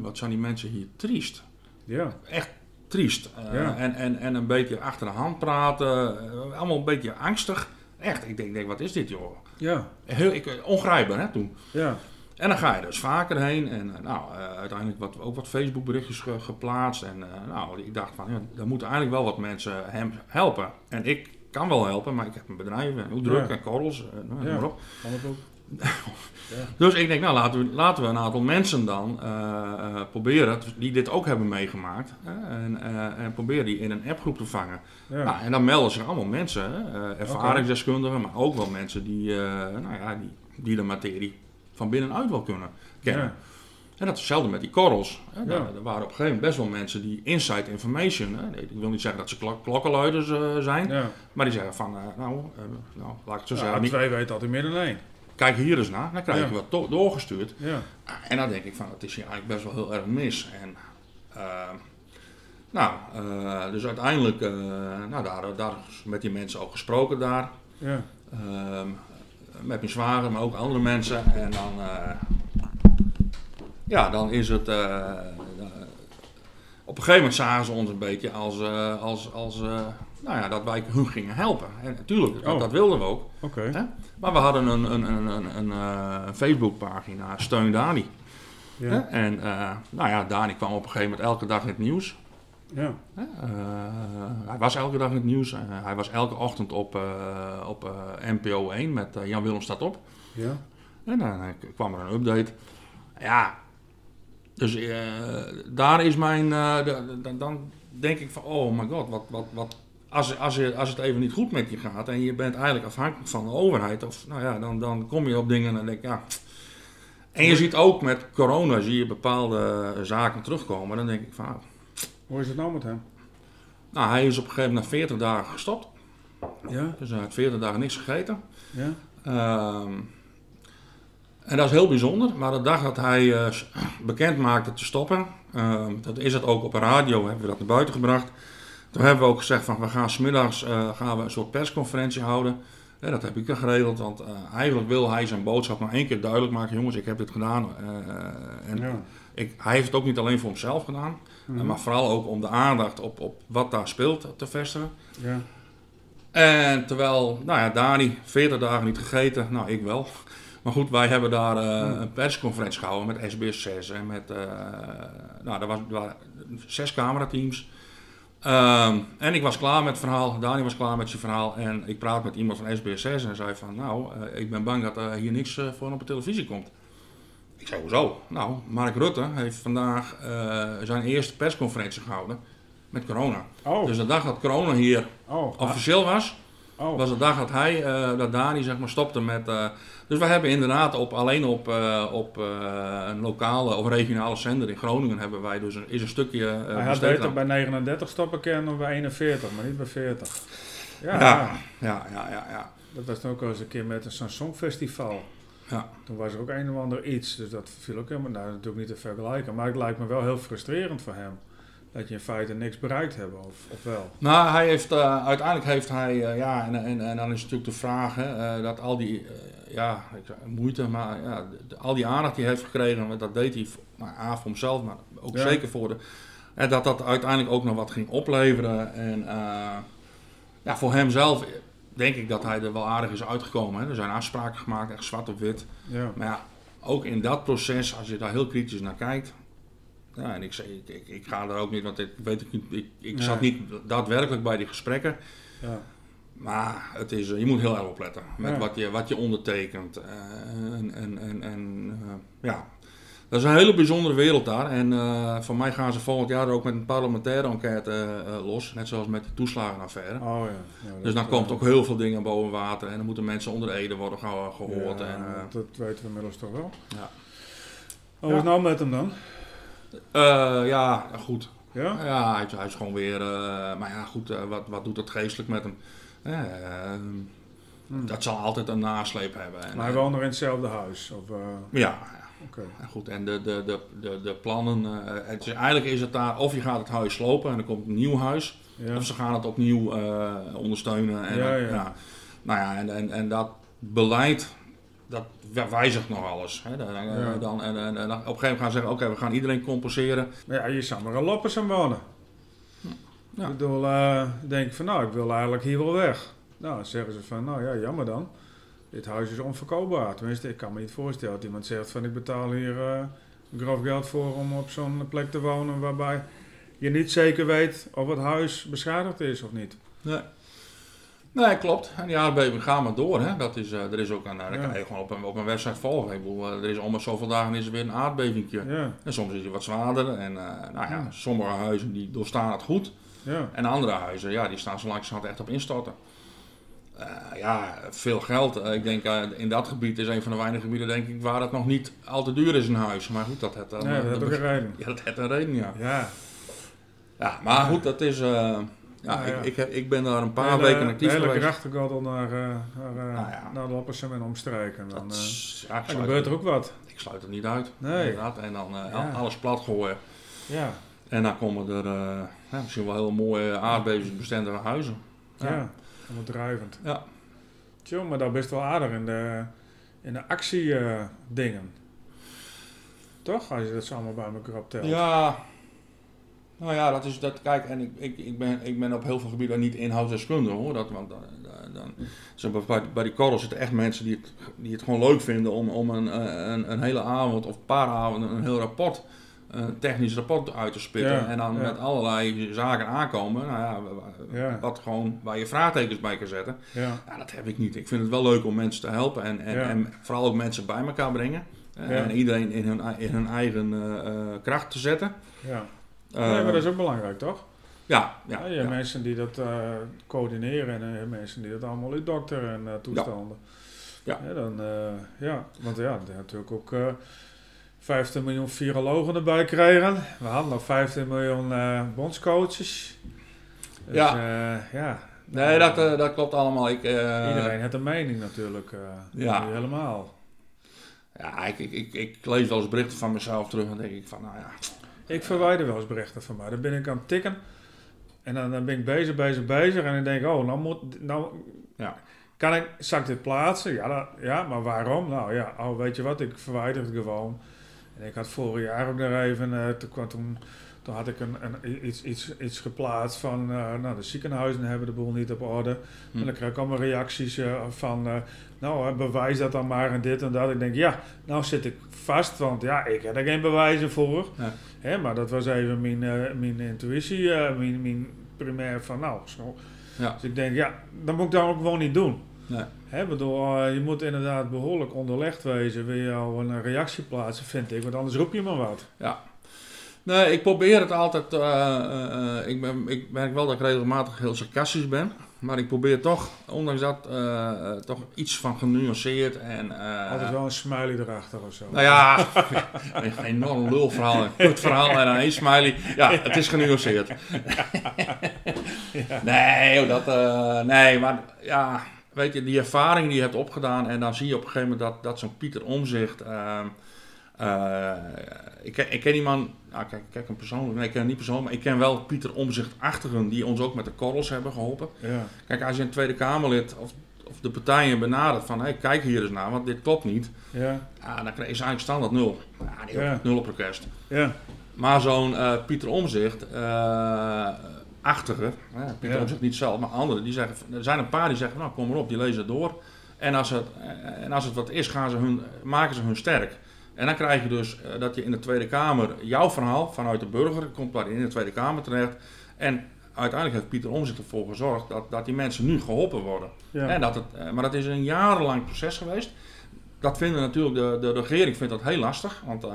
wat zijn die mensen hier triest. Ja. Echt triest. Ja. en, en, en een beetje achter de hand praten. allemaal een beetje angstig. Echt, ik denk, denk wat is dit joh? Ja. Heel, ik, ongrijpbaar hè, toen. Ja. En dan ga je dus vaker heen. En uh, nou, uh, uiteindelijk wat, ook wat Facebook berichtjes ge, geplaatst. En uh, nou, ik dacht van, ja, er moeten eigenlijk wel wat mensen hem helpen. En ik kan wel helpen, maar ik heb een bedrijf en hoe druk Ja. en korrels. nou, Ja. noem maar op. Kan het ook? Dus ik denk, nou laten we, laten we een aantal mensen dan eh, eh, proberen die dit ook hebben meegemaakt. en, eh, en proberen die in een appgroep te vangen. Ja. Nou, en dan melden zich allemaal mensen, eh, ervaringsdeskundigen, maar ook wel mensen die, eh, nou ja, die, die de materie van binnenuit wel kunnen kennen. Ja. En dat is hetzelfde met die korrels. Hè. Daar, er waren op een gegeven moment best wel mensen die inside information, hè. ik wil niet zeggen dat ze klok klokkenluiders uh, zijn, ja. maar die zeggen van, uh, nou, uh, nou, laat ik het zo zeggen. Niet... Twee weten altijd meer dan één. Kijk hier eens naar, dan krijg je wat doorgestuurd. En dan denk ik van, het is hier eigenlijk best wel heel erg mis. En, nou, dus uiteindelijk, nou, daar, daar met die mensen ook gesproken daar. Ja. Ehm, met mijn zwager, maar ook andere mensen. En dan, ja, dan is het. Uh, op een gegeven moment zagen ze ons een beetje als, als, als nou ja, dat wij hun gingen helpen. En natuurlijk, dat, oh. dat, wilden we ook. Okay. Maar we hadden een, een, een, een, een, een Facebookpagina, Steun Dani. Ja. En nou ja, Dani kwam op een gegeven moment elke dag in het nieuws. Ja. hij was elke dag in het nieuws. hij was elke ochtend op, op NPO 1 met Jan Willem staat op. Ja. En dan kwam er een update. Ja, dus daar is mijn. Dan, dan denk ik van: oh my god, wat, wat, wat, als, als, je, als het even niet goed met je gaat en je bent eigenlijk afhankelijk van de overheid, of, nou ja, dan, dan kom je op dingen en denk ik, ja. En je ziet ook met corona, zie je bepaalde zaken terugkomen. Dan denk ik van. Hoe is het nou met hem? Nou, hij is op een gegeven moment na 40 dagen gestopt. Ja. Dus hij heeft 40 dagen niks gegeten. Ja. Uh, en dat is heel bijzonder, maar de dag dat hij uh, bekend maakte te stoppen, uh, dat is het ook op de radio, hebben we dat naar buiten gebracht. Toen hebben we ook gezegd van we gaan smiddags uh, gaan we een soort persconferentie houden. Ja, dat heb ik dan geregeld, want eigenlijk wil hij zijn boodschap nog één keer duidelijk maken. Jongens, ik heb dit gedaan. en ja. Ik, hij heeft het ook niet alleen voor hemzelf gedaan, mm maar vooral ook om de aandacht op, op wat daar speelt te vestigen. Ja. En terwijl, nou ja, Dani, 40 dagen niet gegeten, nou ik wel. Maar goed, wij hebben daar uh, een persconferentie gehouden met SBS 6 en met, uh, nou, er, was, er waren zes camerateams. Um, en ik was klaar met het verhaal, Dani was klaar met zijn verhaal en ik praat met iemand van SBS 6 en zei van, nou, uh, ik ben bang dat er hier niks voor op de televisie komt. Ik zei, hoezo? Nou, Mark Rutte heeft vandaag zijn eerste persconferentie gehouden met corona. Oh. Dus de dag dat corona hier oh. officieel was, oh. was de dag dat hij, dat Dani zeg maar stopte met dus we hebben inderdaad op, alleen op, uh, op uh, een lokale of regionale zender in Groningen hebben wij dus een, is een stukje uh, Hij had beter bij 39 stoppen kennen dan bij 41, maar niet bij 40. Ja, ja, ja, ja. ja, ja. Dat was ook al eens een keer met een Songfestival. Ja. Toen was er ook een of ander iets, dus dat viel ook helemaal, nou natuurlijk niet te vergelijken. Maar het lijkt me wel heel frustrerend voor hem dat je in feite niks bereikt hebt, of, of wel? Nou, hij heeft, uh, uiteindelijk heeft hij, uh, ja, en, en, en dan is natuurlijk de vraag hè, uh, dat al die, ja, moeite, maar ja, de, al die aandacht die hij heeft gekregen, dat deed hij nou, A voor hemzelf, maar ook ja. zeker voor de, en dat dat uiteindelijk ook nog wat ging opleveren. En ja, voor hemzelf denk ik dat hij er wel aardig is uitgekomen. Hè. Er zijn afspraken gemaakt, echt zwart op wit. Ja. Maar ja, ook in dat proces, als je daar heel kritisch naar kijkt, ja, en ik, ik, ik, ik, ga er ook niet, want ik weet ik niet, ik, ik zat niet daadwerkelijk bij die gesprekken. Ja. Maar het is, je moet heel erg opletten met ja. wat, je, wat je ondertekent. Uh, en en, en, en uh, ja, dat is een hele bijzondere wereld daar. En uh, voor mij gaan ze volgend jaar ook met een parlementaire enquête los. Net zoals met de toeslagenaffaire. Oh, ja. ja dus dan komt ook heel veel dingen boven water. En dan moeten mensen onder ede worden gehoord. en, dat weten we inmiddels toch wel. Ja. Hoe is het nou met hem dan? Ja, goed. Ja? Ja, hij, hij is gewoon weer... Maar ja, goed, wat, wat doet dat geestelijk met hem? Hmm. Dat zal altijd een nasleep hebben. En, maar hij woont nog in hetzelfde huis? Of, ja, ja. Okay. Ja, goed, en de, de, de, de, de plannen... het is, eigenlijk is het daar... Of je gaat het huis slopen en er komt een nieuw huis. Ja. Of ze gaan het opnieuw ondersteunen. En, ja, ja. Nou ja, en, en, en dat beleid dat wijzigt nog alles. Hè. Dan, ja. dan, en, en, en, op een gegeven moment gaan ze zeggen, oké, okay, we gaan iedereen compenseren. Maar ja, je zou maar een loppers aan wonen. Ja. Ik bedoel, uh, denk ik van, nou, ik wil eigenlijk hier wel weg. Nou, dan zeggen ze van, nou ja, jammer dan. Dit huis is onverkoopbaar. Tenminste, ik kan me niet voorstellen dat iemand zegt van, ik betaal hier uh, grof geld voor om op zo'n plek te wonen waarbij je niet zeker weet of het huis beschadigd is of niet. Nee. Nee, klopt. En die aardbeving gaat maar door. Hè. Dat is, uh, er is ook een, uh, ja. kan je gewoon op een, op een website volgen. Ik bedoel, uh, er is om zoveel dagen is er weer een aardbevingje. Ja. En soms is het wat zwaarder. En nou ja, sommige huizen die doorstaan het goed. Ja. En andere huizen, ja, die staan zo langzamerhand echt op instorten. Ja, veel geld. ik denk in dat gebied is een van de weinige gebieden denk ik, waar het nog niet al te duur is in huis. Maar goed, dat heeft dan... Ja, dat heeft een reden. Ja, dat heeft een reden, ja. Ja, ja maar goed, dat is... Ja, Ik, ik, heb, ik ben daar een paar weken actief geweest. De hele grachtengordel naar, uh, naar, uh, nou naar de en omstreken. Dan, gebeurt er ook wat. Ik sluit het niet uit. Nee. Inderdaad. En dan alles plat gooien. Ja. En dan komen er misschien wel heel mooie aardbevingsbestendige huizen. Ja, ja. helemaal drijvend. Ja. Tjoh, maar dat best wel aardig in de, in de actie dingen. Toch? Als je dat zo allemaal bij elkaar optelt. Ja, nou ja, dat is dat. Kijk, en ik, ik, ik, ben, ik ben op heel veel gebieden niet inhoudsdeskundig hoor. Dat, want dan, dan, bij, bij die korrels zitten echt mensen die het, die het gewoon leuk vinden om, om een, een, een hele avond of een paar avonden een heel rapport, een technisch rapport uit te spitten. en dan met allerlei zaken aankomen. Nou ja, ja, wat gewoon waar je vraagtekens bij kan zetten. Ja. dat heb ik niet. Ik vind het wel leuk om mensen te helpen en, en, en vooral ook mensen bij elkaar brengen. En iedereen in hun, in hun eigen uh, kracht te zetten. Ja nee, maar dat is ook belangrijk, toch? Ja, ja. ja je hebt mensen die dat uh, coördineren en je hebt mensen die dat allemaal in dokter en toestanden. Ja. ja. dan, ja, want ja, natuurlijk ook 15 miljoen virologen erbij krijgen. We hadden nog 15 miljoen bondscoaches. Dus, ja. ja. Nee, dat, dat klopt allemaal. Ik, Iedereen heeft een mening natuurlijk. ja. Helemaal. Ja, ik, ik, ik, ik lees wel eens berichten van mezelf terug en denk ik van, nou ja, ik verwijder wel eens berichten van mij. Dan ben ik aan het tikken. En dan, dan ben ik bezig, bezig, bezig. En dan denk ik, oh, nou moet... Nou, ja. Kan ik, zal ik dit plaatsen? Ja, dat, ja, maar waarom? Nou ja, oh, weet je wat, ik verwijder het gewoon. En ik had vorig jaar ook nog even, toen, toen, toen had ik een, een, iets, iets, iets geplaatst van, uh, nou de ziekenhuizen hebben de boel niet op orde. Hm. En dan krijg ik allemaal reacties uh, van, nou bewijs dat dan maar en dit en dat. Ik denk, ja, nou zit ik vast, want ja, ik heb er geen bewijzen voor. Ja. Hè, maar dat was even mijn, mijn intuïtie, mijn, mijn primair van nou, zo. Ja. Dus ik denk, ja, dat moet ik dan ook gewoon niet doen. Nee. Hè, bedoel, uh, je moet inderdaad behoorlijk onderlegd wezen, wil je al een reactie plaatsen, vind ik, want anders roep je maar wat. Ja. Nee, ik probeer het altijd, ik, ben, ik merk wel dat ik regelmatig heel sarcastisch ben. Maar ik probeer toch, ondanks dat, uh, toch iets van genuanceerd en... Altijd wel een smiley erachter of zo. Nou ja, een enorm lulverhaal, een kut verhaal en dan één smiley. Ja, het is genuanceerd. Nee, dat, nee, maar ja, weet je, die ervaring die je hebt opgedaan en dan zie je op een gegeven moment dat, dat zo'n Pieter Omzicht... Ehm, uh, ik, ik, ken iemand, nou, kijk, kijk hem persoonlijk, nee, ik ken hem niet persoonlijk, maar ik ken wel Pieter Omzichtachtigen die ons ook met de korrels hebben geholpen. Ja. Kijk, als je een Tweede Kamerlid of, of de partijen benadert van, hey, kijk hier eens naar, want dit klopt niet. Ja. ja dan is eigenlijk standaard nul. Ja, nul op request. Ja. Maar zo'n uh, Pieter Omzicht, achtige, Pieter ja. Omzicht niet zelf, maar anderen, die zeggen, er zijn een paar die zeggen, nou kom maar op, die lezen het door. En als het, en als het wat is, gaan ze hun, maken ze hun sterk. En dan krijg je dus uh, dat je in de Tweede Kamer jouw verhaal vanuit de burger komt daar in de Tweede Kamer terecht. En uiteindelijk heeft Pieter Omzicht ervoor gezorgd dat, dat die mensen nu geholpen worden. Ja. En dat het, uh, maar dat is een jarenlang proces geweest. Dat vinden natuurlijk de, de regering vindt dat heel lastig. Want uh,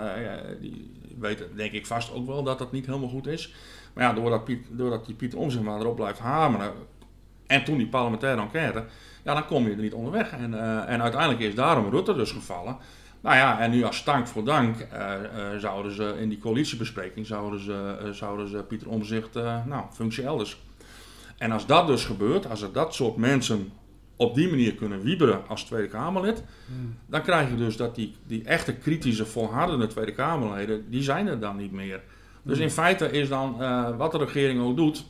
die weten denk ik vast ook wel dat dat niet helemaal goed is. Maar ja, doordat, Piet, doordat die Pieter Omzicht maar erop blijft hameren. En toen die parlementaire enquête. Ja, dan kom je er niet onderweg. En, en uiteindelijk is daarom Rutte dus gevallen. Nou ja, en nu als dank voor dank uh, uh, zouden ze in die coalitiebespreking zouden ze, zouden ze Pieter Omzicht, nou, functie elders. En als dat dus gebeurt, als er dat soort mensen op die manier kunnen wieberen als Tweede Kamerlid, hmm. dan krijg je dus dat die, die echte kritische, volhardende Tweede Kamerleden, die zijn er dan niet meer. Dus in feite is dan wat de regering ook doet,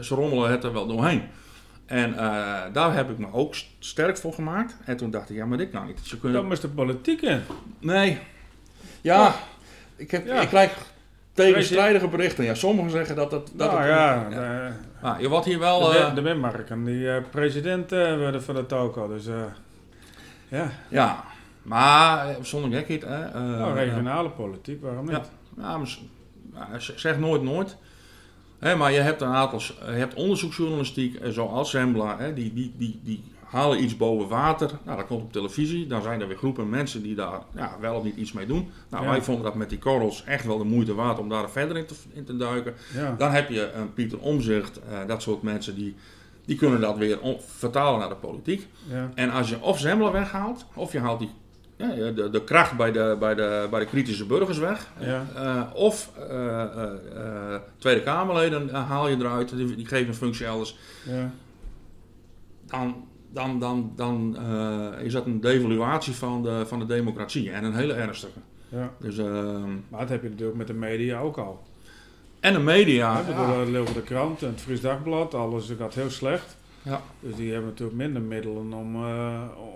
ze rommelen het er wel doorheen. En uh, daar heb ik me ook sterk voor gemaakt. En toen dacht ik, ja, maar dit nou niet. Ze kunnen... Dat is de politiek in. Nee. Ja, ik, heb, ik krijg tegenstrijdige berichten. Ja, sommigen zeggen dat het... Dat nou, ja. De, ah, je wordt hier wel... De, uh, de Wimmarken, die uh, president uh, werden van de toko. Dus ja. Ja, maar zonder gekheid... nou, regionale politiek, waarom niet? Ja, ja zeg nooit nooit maar je hebt een aantal, je hebt onderzoeksjournalistiek eh, zoals Sembla, die, die, die, die halen iets boven water. Nou, dat komt op televisie. Dan zijn er weer groepen mensen die daar ja, wel of niet iets mee doen. Nou, wij vonden dat met die korrels echt wel de moeite waard om daar verder in te, in te duiken. Dan heb je een Pieter Omzicht, uh, dat soort mensen die die kunnen dat weer vertalen naar de politiek. En als je of Zemmelen weghaalt, of je haalt die, ja, de, de kracht bij de, bij, de, bij de kritische burgers weg, Ja. eh, of eh, eh, Tweede Kamerleden haal je eruit, die, die geven een functie elders, Ja. dan, dan, dan, dan is dat een devaluatie van de, van de democratie en een hele ernstige. ja. Dus, ehm, Maar dat heb je natuurlijk met de media ook al. en de media. Ja, bedoel, de Krant en het Fries Dagblad, alles gaat heel slecht. Ja. Dus die hebben natuurlijk minder middelen om,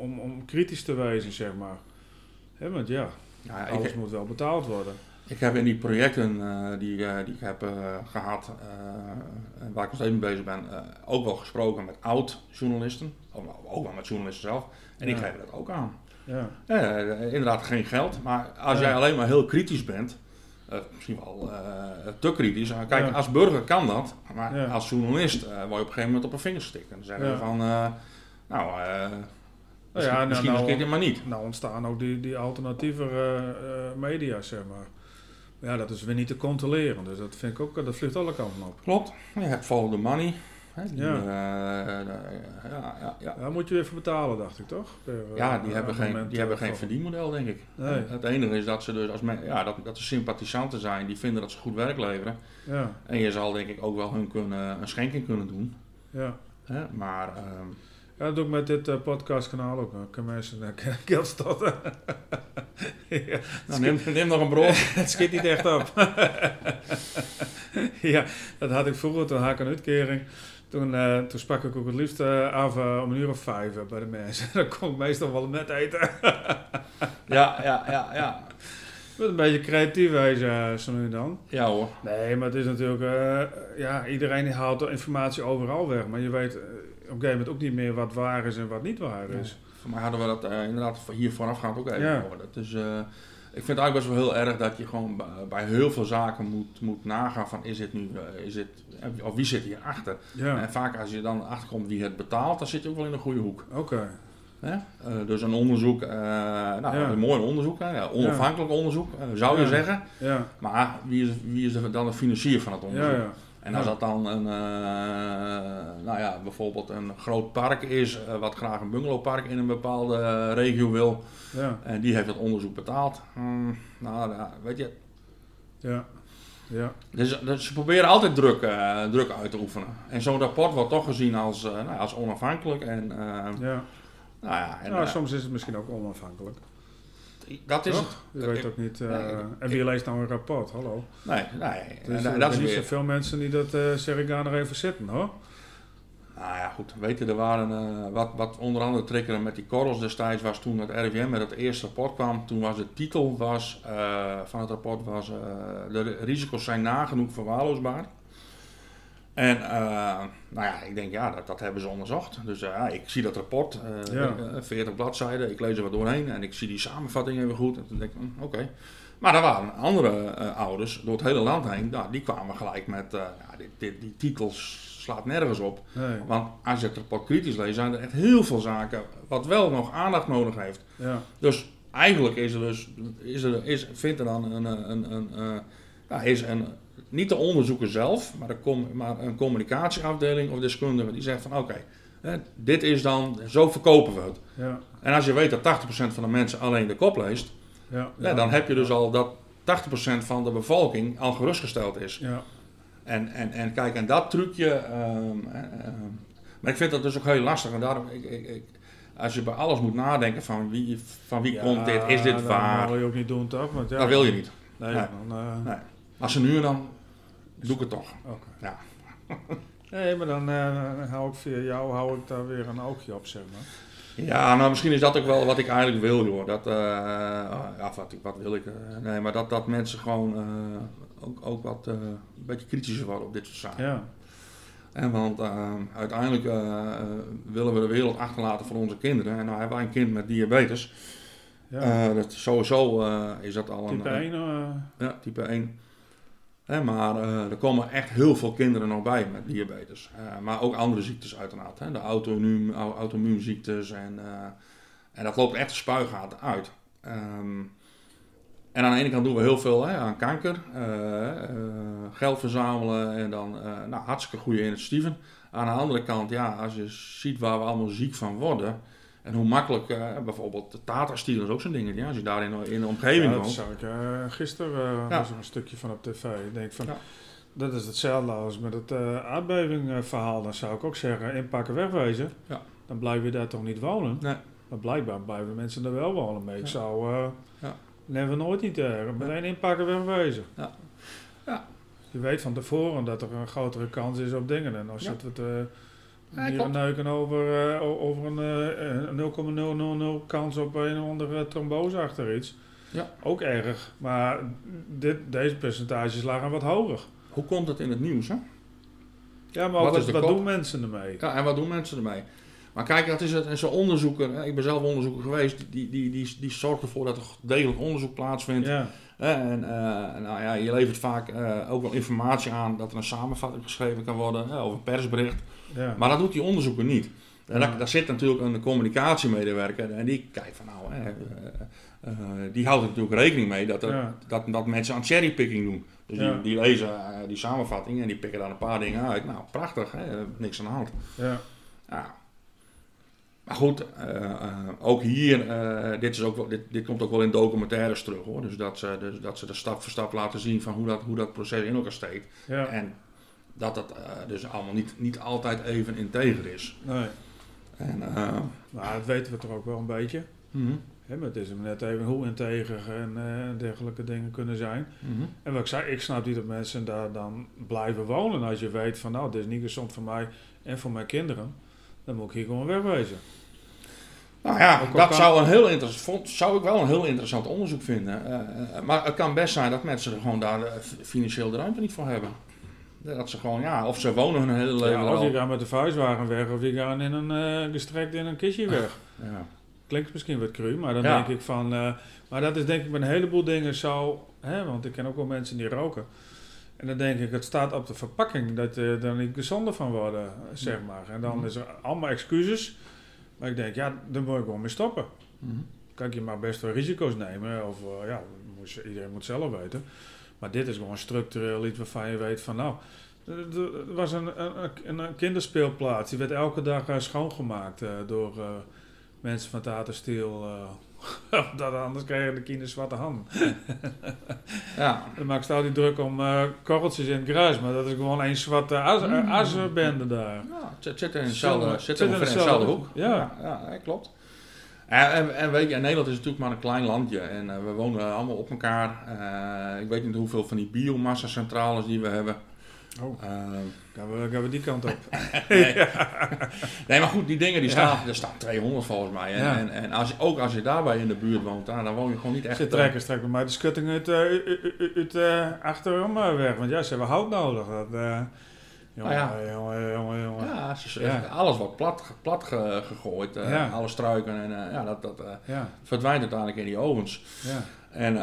om, om kritisch te wezen, zeg maar. Hè, want ja, Ja, ik, alles moet wel betaald worden. Ik heb in die projecten eh, die, eh, die ik heb eh, gehad, eh, en waar ik nog steeds mee bezig ben, ook wel gesproken met oud-journalisten. Ook wel met journalisten zelf. En die Ja. geven dat ook aan. Ja, Eh, inderdaad geen geld, maar als Ja. jij alleen maar heel kritisch bent, misschien wel te kritisch. Kijk, Ja. als burger kan dat, maar Ja. als journalist word je op een gegeven moment op een vinger gestikt. En dan zeggen Ja. we van, nou, misschien, nou, misschien nou- eens een keertje maar niet. nou ontstaan ook die, die alternatieve eh, eh, media, zeg maar. Ja, dat is weer niet te controleren. Dus dat vind ik ook, dat vliegt alle kanten op. Klopt, je hebt follow the money. Hè, die, Ja. eh, ja, ja, ja. Daar moet je weer voor betalen, dacht ik toch? Per, Ja, die hebben geen, die hebben geen verdienmodel, denk ik. Nee. Het enige is dat ze dus als men, ja, dat, dat er sympathisanten zijn die vinden dat ze goed werk leveren. Ja, En je zal denk ik ook wel hun kunnen, een schenking kunnen doen. ja. Hè? Maar ehm, Ja, dat doe ik met dit eh, podcastkanaal ook. Dan kunnen mensen uh, geld storten. ja, nou, neem, neem nog een brood. het schiet niet echt op. ja, dat had ik vroeger, toen had ik een uitkering. Toen, eh, toen sprak ik ook het liefst eh, af eh, om een uur of vijf eh, bij de mensen. Dan kon ik meestal wel net eten. ja, ja, ja, ja. Met een beetje creatief wezen, eh, zo nu dan. Ja hoor. Nee, maar het is natuurlijk... eh, ja, iedereen haalt informatie overal weg. Maar je weet eh, een gegeven moment ook niet meer wat waar is en wat niet waar is. Voor mij hadden we dat eh, inderdaad hier voorafgaand ook even Ja. Dat is, eh, ik vind het eigenlijk best wel heel erg dat je gewoon bij, heel veel zaken moet, moet nagaan van is dit nu, eh, is dit, of wie zit hier achter? Ja, En vaak als je dan achterkomt wie het betaalt, dan zit je ook wel in een goede hoek. oké. Dus een onderzoek, nou, Ja. een mooi onderzoek, hè? Ja, onafhankelijk onderzoek, zou je Ja. zeggen. Ja, Maar wie is, wie is dan de financier van het ja, onderzoek? En als dat dan een, eh, nou ja, bijvoorbeeld een groot park is, eh, wat graag een bungalowpark in een bepaalde eh, regio wil, Ja, en die heeft dat onderzoek betaald. Hmm, nou, ja, weet je, ja. Ja, dus, dus ze proberen altijd druk, druk uit te oefenen. En zo'n rapport wordt toch gezien als, eh, nou, ja, als onafhankelijk. En, ja. nou ja, en, nou, soms is het misschien ook onafhankelijk. Dat is het. Je weet ook niet. eh, Nee, ik- en wie leest nou een rapport? Hallo. Nee, nee. Dus en, er dat is zijn niet zoveel mensen die dat uh, ik daar nog even zitten hoor. Nou ja, goed. Weet je, er waren eh, wat, wat onder andere triggeren met die korrels destijds was toen het RIVM met het eerste rapport kwam. Toen was de titel was, eh, van het rapport was eh, de risico's zijn nagenoeg verwaarloosbaar. En eh, nou ja, ik denk ja, dat, dat hebben ze onderzocht. Dus ja, ik zie dat rapport, Ja. eh, 40 bladzijden, ik lees er wat doorheen en ik zie die samenvatting even goed. En toen denk ik, hm, oké. Maar er waren andere ouders door het hele land heen, nou, die kwamen gelijk met, ja, dit, dit, die titels slaat nergens op. Nee. Want als je het rapport kritisch leest, zijn er echt heel veel zaken wat wel nog aandacht nodig heeft. Ja. Dus eigenlijk is er dus, is er, is, vindt er dan een, een, een, een, ja, is een, niet de onderzoeker zelf, maar, de maar een communicatieafdeling of deskundige die zegt van oké, dit is dan, zo verkopen we het. Ja. En als je weet dat 80% van de mensen alleen de kop leest, Ja. ja, dan heb je dus al dat 80% van de bevolking al gerustgesteld is. Ja. En, en, en kijk, en dat trucje. ehm, eh, ehm, maar ik vind dat dus ook heel lastig. En daarom, ik, ik, ik- als je bij alles moet nadenken van wie, van wie komt dit, is dit dat waar, wil je ook niet doen toch? Want ja, dat wil je niet. Nee, Nee. dan, eh, Nee. Als ze nu dan, doe ik het toch. oké. Ja. Nee, maar dan eh, hou ik via jou hou ik daar weer een oogje op, zeg maar. Ja, nou misschien is dat ook wel wat ik eigenlijk wil, joh. Dat, eh, ja, wat, wat wil ik? eh, nee, maar dat, dat mensen gewoon eh, ook, ook wat eh, een beetje kritischer worden op dit soort zaken. Ja. En want eh, uiteindelijk eh, eh, willen we de wereld achterlaten voor onze kinderen. En nou hebben wij een kind met diabetes. Ja. Eh, dat, sowieso eh, is dat al Type een... 1, eh, Ja, type 1. Maar eh, er komen echt heel veel kinderen nog bij met diabetes. Eh, maar ook andere ziektes uiteraard. Hè, de auto-immuun- au- auto-immuunziektes. En, eh, en dat loopt echt de uit. Ehm, en aan de ene kant doen we heel veel hè, aan kanker. geld verzamelen en dan nou, hartstikke goede initiatieven. Aan de andere kant, ja, als je ziet waar we allemaal ziek van worden. En hoe makkelijk, uh, bijvoorbeeld de Tata is ook zo'n dingetje. Ja, als je daar in, in de omgeving ja, woont. Zag ik uh, gisteren uh, ja. was er een stukje van op tv. Ik denk van, dat is hetzelfde als met het aardbevingverhaal. Dan zou ik ook zeggen, inpakken, wegwezen. Ja. Dan blijf je daar toch niet wonen. Nee. Maar blijkbaar blijven mensen er wel wonen. Maar ik zou ja. never nooit niet meteen inpakken, wegwezen. Ja. ja. Je weet van tevoren dat er een grotere kans is op dingen. En als je het hier een neuken over, uh, over een uh, 0,000 kans op een of andere trombose achter iets. Ja. Ook erg. Maar dit, deze percentages lagen wat hoger. Hoe komt dat in het nieuws, hè? Ja, maar wat, wat doen mensen ermee? Ja, en wat doen mensen ermee? Maar kijk, dat is het. Zo'n onderzoeker, ik ben zelf onderzoeker geweest, die, die, die, die zorgt ervoor dat er degelijk onderzoek plaatsvindt. Ja. En uh, nou ja, je levert vaak uh, ook wel informatie aan dat er een samenvatting geschreven kan worden of een persbericht. Ja. Maar dat doet die onderzoeker niet. En daar, daar, zit natuurlijk een communicatiemedewerker en die kijkt van nou, uh, die houdt er natuurlijk rekening mee dat, er, dat, dat mensen aan cherrypicking doen. Dus die, die, lezen die samenvatting en die pikken daar een paar dingen uit. Nou, prachtig, hè? niks aan de hand. Ja. Maar goed, uh, ook hier, dit, is ook wel, dit, dit komt ook wel in documentaires terug hoor. Dus dat ze, dus dat ze de stap voor stap laten zien van hoe dat, hoe dat proces in elkaar steekt. Ja. En dat dat dus allemaal niet, niet altijd even integer is. Nee. En, maar dat weten we toch ook wel een beetje. Mm -hmm. maar het is hem net even hoe integer en dergelijke dingen kunnen zijn. Mm -hmm. En wat ik zei, ik snap niet dat mensen daar dan blijven wonen als je weet van nou, dit is niet gezond voor mij en voor mijn kinderen. Dan moet ik hier gewoon wegwezen. Nou ja, dat zou, een heel interessant, zou ik wel een heel interessant onderzoek vinden. Uh, maar het kan best zijn dat mensen er gewoon daar financieel de ruimte niet voor hebben. Dat ze gewoon, ja, of ze wonen hun hele leven ja, Of je gaat met de vuistwagen weg, of je gaat in een uh, gestrekt in een kistje weg. Ja. Klinkt misschien wat cru, maar dan denk ik van... Uh, maar dat is denk ik met een heleboel dingen zo... Hè, want ik ken ook wel mensen die roken. En dan denk ik, het staat op de verpakking dat je er niet gezonder van worden, zeg maar. En dan mhm. is er allemaal excuses. Maar ik denk, ja, dan moet ik gewoon mee stoppen. Mm Kan ik je maar best wel risico's nemen. Of ja, iedereen moet zelf weten. Maar dit is gewoon structureel iets waarvan je weet van nou. Er was een, een, een kinderspeelplaats. Die werd elke dag uh, schoongemaakt uh, door mensen van Tata Steel. dat anders krijgen de kinderen zwarte handen. ja. Dan maak ik stel die druk om korreltjes in het gruis, maar dat is gewoon een zwarte mm. daar. Ja, het zit in dezelfde hoek. Ja, ja, ja klopt. En, en, en, weet je, Nederland is natuurlijk maar een klein landje en uh, we wonen allemaal op elkaar. Uh, ik weet niet hoeveel van die biomassa-centrales die we hebben. Oh, uh, gaan, we, gaan we die kant op? nee. nee. maar goed, die dingen die staan, er staan 200 volgens mij. En, ja. en, en, als je, ook als je daarbij in de buurt woont, dan, dan woon je gewoon niet echt... Ze trekken straks bij mij de schutting uit, uit achterom weg, want ja, ze hebben hout nodig. Dat, Jongen, ah, ja. jongen, jongen, jongen. Ja, ze, ja, alles wordt plat, plat gegooid, ja. alle struiken en ja, dat, dat verdwijnt uiteindelijk in die ovens. Ja. En,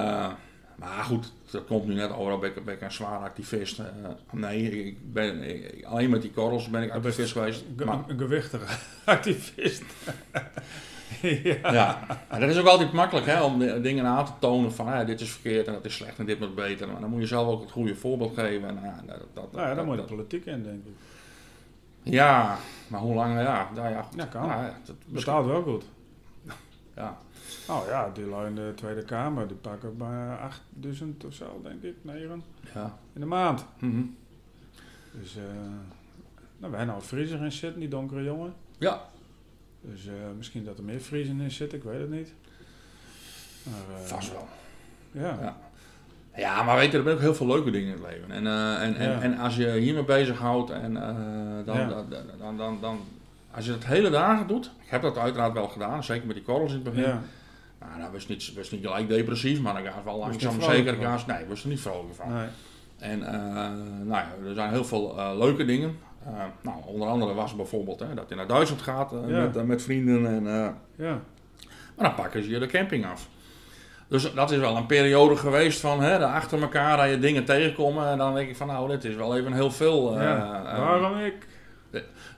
maar goed, dat komt nu net over, ben ik, ben ik een zwaar activist. Uh, nee, ik ben, alleen met die korrels ben ik activist geweest. Een gewichtige activist. ja. ja, en dat is ook altijd makkelijk hè, om dingen aan te tonen van ja, dit is verkeerd en dat is slecht en dit moet beter. Maar dan moet je zelf ook het goede voorbeeld geven. En, ja, dat, dat, nou ja, dan moet je de politiek in, denk ik. Ja, maar hoe lang, ja. Nou ja, ja kan. Ja, dat bestaat wel goed. Ja. Nou ja, die lui in de Tweede Kamer, die pakken bij 8000 of zo, denk ik, 9 ja. in de maand. Mm Dus uh, nou, wij nou vriezer in zitten, die donkere jongen. Ja. Dus uh, misschien dat er meer vriezen in zit, ik weet het niet. Maar, uh, Vast wel. Ja. ja. Ja, maar weet je, er zijn ook heel veel leuke dingen in het leven. En, en, en, en als je hiermee bezighoudt en dan, ja. dan, dan, dan, dan, als je het hele dagen doet, ik heb dat uiteraard wel gedaan, zeker met die korrels in het begin. Ja. Nou, dat was niet, was niet gelijk depressief, maar dan gaat het wel langzaam zeker. Gaan, nee, ik was er niet vrolijk van. Nee. En nou ja, er zijn heel veel leuke dingen. Uh, nou, onder andere was bijvoorbeeld hè, dat je naar Duitsland gaat ja. met, met vrienden. En, ja. Maar dan pakken ze je de camping af. Dus dat is wel een periode geweest van hè, achter elkaar dat je dingen tegenkomen. En dan denk ik van nou, dit is wel even heel veel. Ja, waarom ik?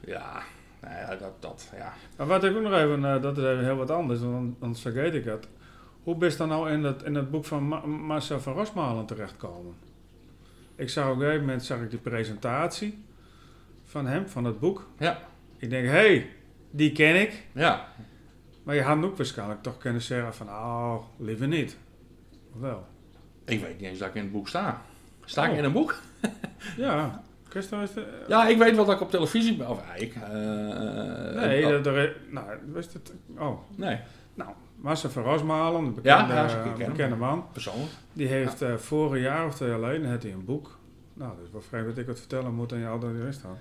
Ja, nou ja, dat, dat, ja. Maar wat ik ook nog even, dat is even heel wat anders, want anders vergeet ik het. Hoe bist dan nou in het, in het boek van Marcel van Rosmalen terechtkomen? Ik zag op een gegeven moment zag ik die presentatie. Van hem, van het boek. Ja. Ik denk, hé, hey, die ken ik. Ja. Maar je had ook waarschijnlijk toch kunnen zeggen van, oh, liever niet. Of Wel. Ik weet niet eens dat ik in het boek sta. Sta ik Oh. in een boek? Ja, de... Ja, ik weet wel dat ik op televisie ben. Of ja, ik. eh, Nee, oh, dat er, nou, wist het, oh, nee, nou, Marcel van Rosmalen, een Ja, bekende, ja, ken hem. bekende man, persoonlijk. die heeft eh vorig jaar of twee jaar geleden had hij een boek. Nou, dat is wel vreemd dat ik het vertellen moet en je altijd erin staat.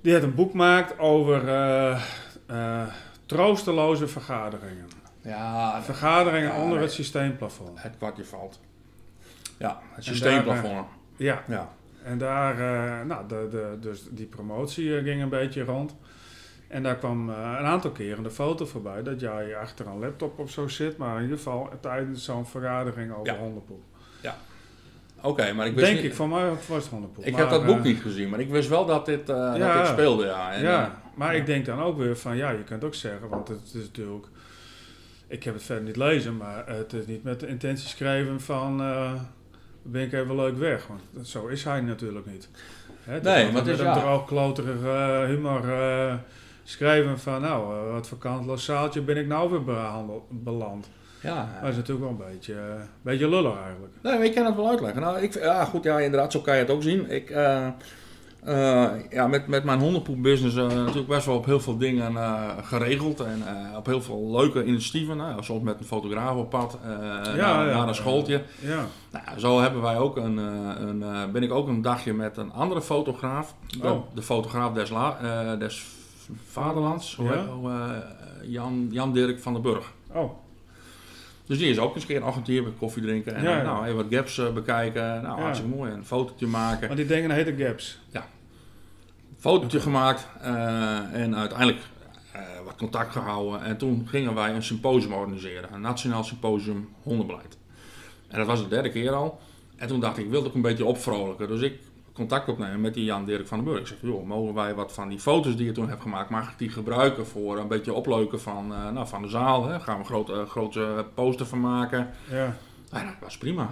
Die heeft een boek gemaakt over eh, eh, troosteloze vergaderingen. Ja, Vergaderingen Ja, onder nee. het systeemplafond. het kwartje valt. Ja, het systeemplafond. Ja, Ja. en daar, eh, nou, de, de, dus die promotie eh, ging een beetje rond. En daar kwam eh, een aantal keren de foto voorbij dat jij achter een laptop of zo zit, maar in ieder geval tijdens zo'n vergadering over Ja. hondenpoep. Oké, maar ik wist Denk niet, ik, van mij was het hondenpoep. Ik Maar, heb dat boek eh, niet gezien, maar ik wist wel dat dit, eh, Ja. dat dit speelde, ja. En, ja, eh, maar ik denk dan ook weer van, ja, je kunt ook zeggen, want het is natuurlijk, ik heb het verder niet lezen, maar het is niet met de intentie geschreven van, ben ik even leuk weg, want zo is hij natuurlijk niet. Hè, het Nee, maar het is met een ja. droogkloterige eh, humor eh, schrijven van, nou, wat voor kantloos zaaltje ben ik nou weer beland. Ja. Dat is natuurlijk wel een beetje, eh, een beetje lullig eigenlijk. Nee, maar ik kan het wel uitleggen. Nou, ik, ja, goed, ja, inderdaad, zo kan je het ook zien. Ik, eh, eh, ja, met, met mijn hondenpoepbusiness eh natuurlijk best wel op heel veel dingen geregeld. En op heel veel leuke initiatieven. Nou, soms met een fotograaf op pad, naar, ja, naar ja. een schooltje. Ja, Nou, zo hebben wij ook een, een, ben ik ook een dagje met een andere fotograaf. De, Oh. de fotograaf des, La, des Vaderlands, hoe Jan, Jan Dirk van den Burg. oh, Dus die is ook eens een keer een ochtendje even koffie drinken en Ja, dan, ja. nou, even wat gaps eh, bekijken. Nou, Ja. hartstikke mooi. Een fotootje maken. maar die dingen heten gaps. Fotootje gemaakt eh, en uiteindelijk eh, wat contact gehouden. En toen gingen wij een symposium organiseren. Een nationaal symposium hondenbeleid. En dat was de derde keer al. En toen dacht ik, ik wil het ook een beetje opvrolijken. Dus ik contact opnemen met die Jan Dirk van den Burg. Ik zeg, joh, mogen wij wat van die foto's die je toen hebt gemaakt, mag ik die gebruiken voor een beetje opleuken van, eh, nou, van de zaal? Hè? Gaan we een grote, grote poster van maken? Ja, Nou, dat was prima.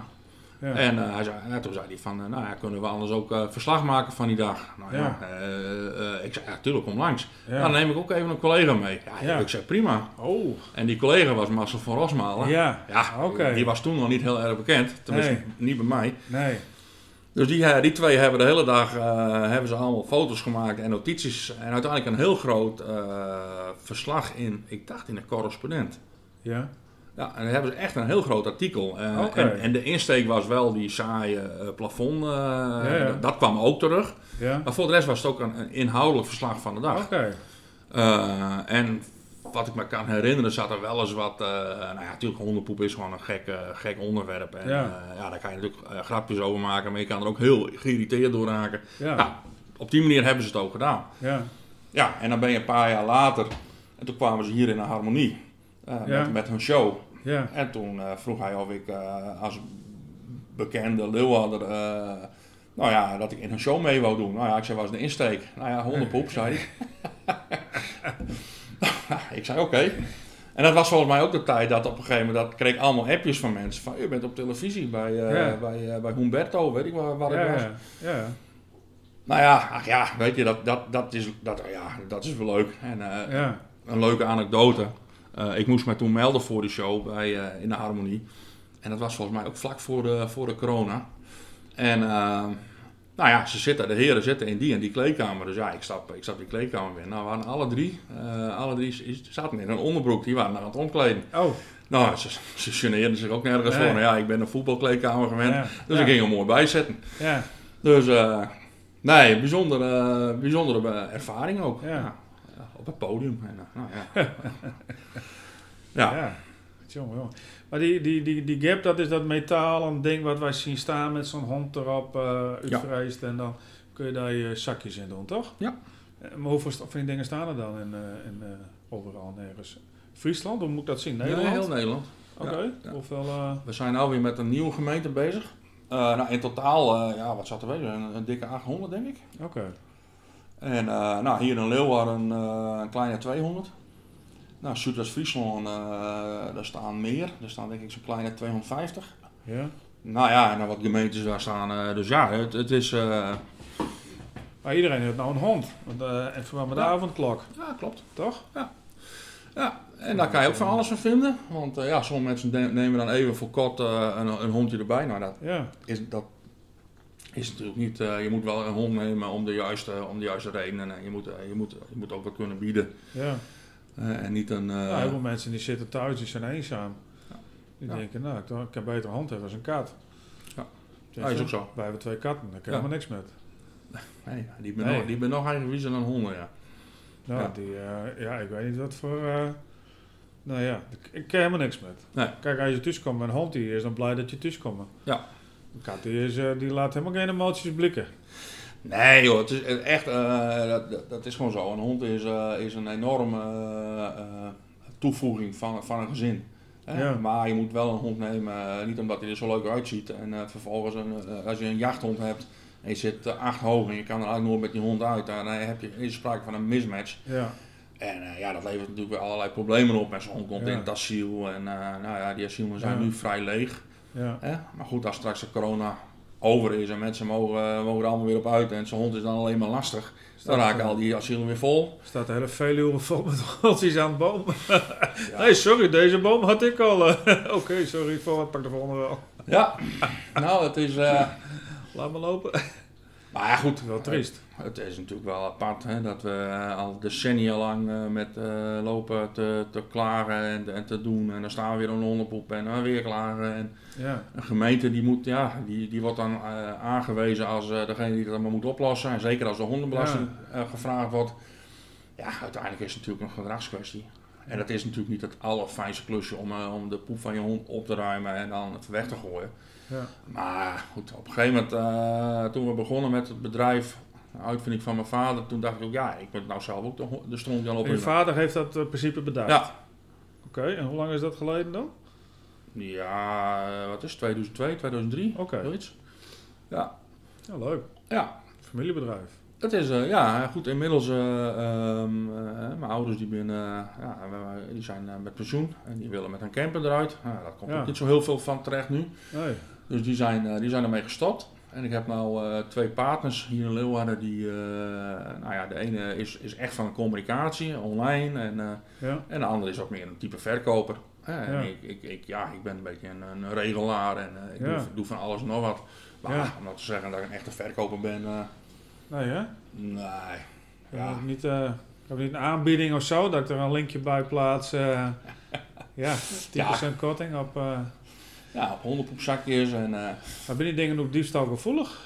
ja. En eh, hij zei, ja, toen zei hij van, eh, nou ja, kunnen we anders ook eh, verslag maken van die dag? Nou ja, Ja. eh, eh, ik zei, ja, tuurlijk, kom langs. dan neem ik ook even een collega mee. Ja, Ja. ik zei, prima. Oh, En die collega was Marcel van Rosmalen. ja. Ja, Oké. die was toen nog niet heel erg bekend. Tenminste, Nee. niet bij mij. Nee. Dus die, eh, die twee hebben de hele dag eh, hebben ze allemaal foto's gemaakt en notities. En uiteindelijk een heel groot eh, verslag in, ik dacht in de correspondent. Ja. Ja, en dan hebben ze echt een heel groot artikel. En, en de insteek was wel die saaie plafond. ja. dat- Dat kwam ook terug. Ja. Maar voor de rest was het ook een, een inhoudelijk verslag van de dag. Oké. Eh, en wat ik me kan herinneren, zat er wel eens wat. eh, nou ja, natuurlijk, hondenpoep is gewoon een gek, eh, gek onderwerp. En Ja. ja. ja, daar kan je natuurlijk eh, grapjes over maken, maar je kan er ook heel geïrriteerd door raken. Ja. Nou, op die manier hebben ze het ook gedaan. Ja. Ja, en dan ben je een paar jaar later, en toen kwamen ze hier in de harmonie eh, Ja. met, met hun show. Ja. En toen eh, vroeg hij of ik eh, als bekende Leeuwarder, eh nou ja, dat ik in een show mee wou doen. Nou ja, ik zei, was de insteek? Nou ja, hondenpoep, zei hij. ik zei, oké. En dat was volgens mij ook de tijd dat op een gegeven moment, dat kreeg ik allemaal appjes van mensen. Van, je bent op televisie bij, eh, Ja. bij, eh, bij Humberto, weet ik waar, waar Ja. ik was. Ja. Ja. Nou ja, ach ja, weet je, dat, dat, dat, is, dat, ja, dat is wel leuk. En eh, een leuke anekdote. Ik moest me toen melden voor die show bij, in de Harmonie. En dat was volgens mij ook vlak voor de, voor de corona. En nou ja, ze zitten, de heren zitten in die en die kleedkamer. Dus ja, ik stap, ik stap die kleedkamer binnen. Nou, waren alle drie, eh, alle drie zaten in een onderbroek. Die waren aan het omkleden. Oh. Nou, ze, ze geneerden zich ook nergens Nee. voor. Nou ja, ik ben een voetbalkleedkamer gewend. Ja. Dus ja. ik ging er mooi bij zitten. Ja. Dus eh, nee, bijzondere, bijzondere eh, ervaring ook. Ja. Op het podium. En, eh, nou, ja. ja. Ja. Jongen, jongen. Maar die, die, die, die gap, dat is dat metalen ding wat wij zien staan met zo'n hond erop uitvreest. En dan kun je daar je zakjes in doen, toch? Ja. Eh, Maar hoeveel van die dingen staan er dan in, eh, in, overal nergens? Friesland, hoe moet ik dat zien? Nederland? Nee, heel Nederland. Oké. Ja, ja. Hoeveel? We zijn nu weer met een nieuwe gemeente bezig. Nou, in totaal, ja, wat zat er wezen? Een, een dikke 800, denk ik. Oké. En nou, hier in Leeuwarden een kleine 200. Nou, Zuidwest-Friesland, eh daar staan meer. Er staan denk ik zo'n kleine 250. Ja. Nou ja, en dan wat gemeentes daar staan. eh, dus ja, het, het is... eh, Maar iedereen heeft nou een hond. Want, uh, en vooral met de avondklok. Ja, klopt. Toch? Ja. Ja, en daar kan je ook van alles van vinden. Want uh, ja, sommige mensen nemen dan even voor kort uh, een, een, hondje erbij. Nou, dat, ja. is, dat is natuurlijk niet... Je moet wel een hond nemen om de juiste, om de juiste redenen. En je moet, je, moet, je moet ook wat kunnen bieden. Ja. En niet een... Ja, heel veel mensen die zitten thuis, die zijn eenzaam. Die ja. denken, nou, ik, ik kan beter een hond hebben als een kat. Ja, dat is ook zo. Wij hebben twee katten, daar kan je helemaal niks met. Nee, die ben, nee. nog, die ben nog eigenwijzer dan honden, ja. Nou, ja. Die, uh, ja, ik weet niet wat voor... Uh, nou ja, ik kan helemaal niks met. Nee. Kijk, als je thuis komt met een hond, die is dan blij dat je thuis komt. Ja. Een kat die, is, uh, die laat helemaal geen emoties blikken. Nee joh, het is echt, dat, dat is gewoon zo. Een hond is, is een enorme toevoeging van, van een gezin. Ja. Maar je moet wel een hond nemen, niet omdat hij er zo leuk uitziet. En vervolgens, een, als je een jachthond hebt, en je zit acht hoog en je kan er eigenlijk nooit met die hond uit, dan heb je is sprake van een mismatch. Ja. En uh, ja, dat levert natuurlijk weer allerlei problemen op. En zo'n hond komt ja. in het asiel. En uh, nou ja, die asielen zijn Ja. nu vrij leeg. Ja. Hè? Maar goed, als straks de corona over is en mensen mogen, mogen er allemaal weer op uit en zo'n hond is dan alleen maar lastig, dan raken al die asielen weer vol. staat de hele Veluwe vol met hondjes aan de boom. Nee, sorry, deze boom had ik al. eh. Oké, sorry, voor, pak de volgende wel. Ja, nou, het is. eh, Laat me lopen. Maar ja, goed. Wel triest. Het is natuurlijk wel apart hè, dat we eh, al decennia lang eh, met eh, lopen te, te klagen en, en te doen. En dan staan we weer een hondenpoep en dan weer klagen. En Ja, een gemeente die, moet, ja, die, die wordt dan eh, aangewezen als eh, degene die het allemaal moet oplossen. En zeker als de hondenbelasting eh, gevraagd wordt. Ja, uiteindelijk is het natuurlijk een gedragskwestie. En dat is natuurlijk niet het allerfijnste klusje om, eh, om de poep van je hond op te ruimen en dan het weg te gooien. Ja. Maar goed, op een gegeven moment, eh, toen we begonnen met het bedrijf, uitvinding van mijn vader, toen dacht ik ook, ja, ik moet nou zelf ook de, de stront gaan En je vader heeft dat eh, principe bedacht? Ja. Oké, en hoe lang is dat geleden dan? Ja, eh, wat is het, 2002, 2003, Oké. zoiets. Ja, Ja, leuk. ja. Familiebedrijf. Het is, ja, goed, inmiddels, eh, ehm, eh, mijn ouders die, ben, ja, die zijn met pensioen en die willen met een camper eruit. Nou, daar komt Ja. ook niet zo heel veel van terecht nu. Nee. Dus die zijn, eh, die zijn ermee gestopt. En ik heb nou eh, twee partners hier in Leeuwarden die, eh, nou ja, de ene is, is echt van communicatie, online. En, Ja. en de andere is ook meer een type verkoper. En Ja. ik, ik, ik, ja, ik ben een beetje een, een regelaar en ik doe, doe van alles en nog wat. Maar om nou te zeggen dat ik een echte verkoper ben, Nee, hè? nee. Ja. Niet, eh, heb je niet een aanbieding of zo, dat ik er een linkje bij plaats? eh, ja, 10% korting op... Ja, op hondenpoepzakjes en... eh, maar ben die dingen ook diefstalgevoelig?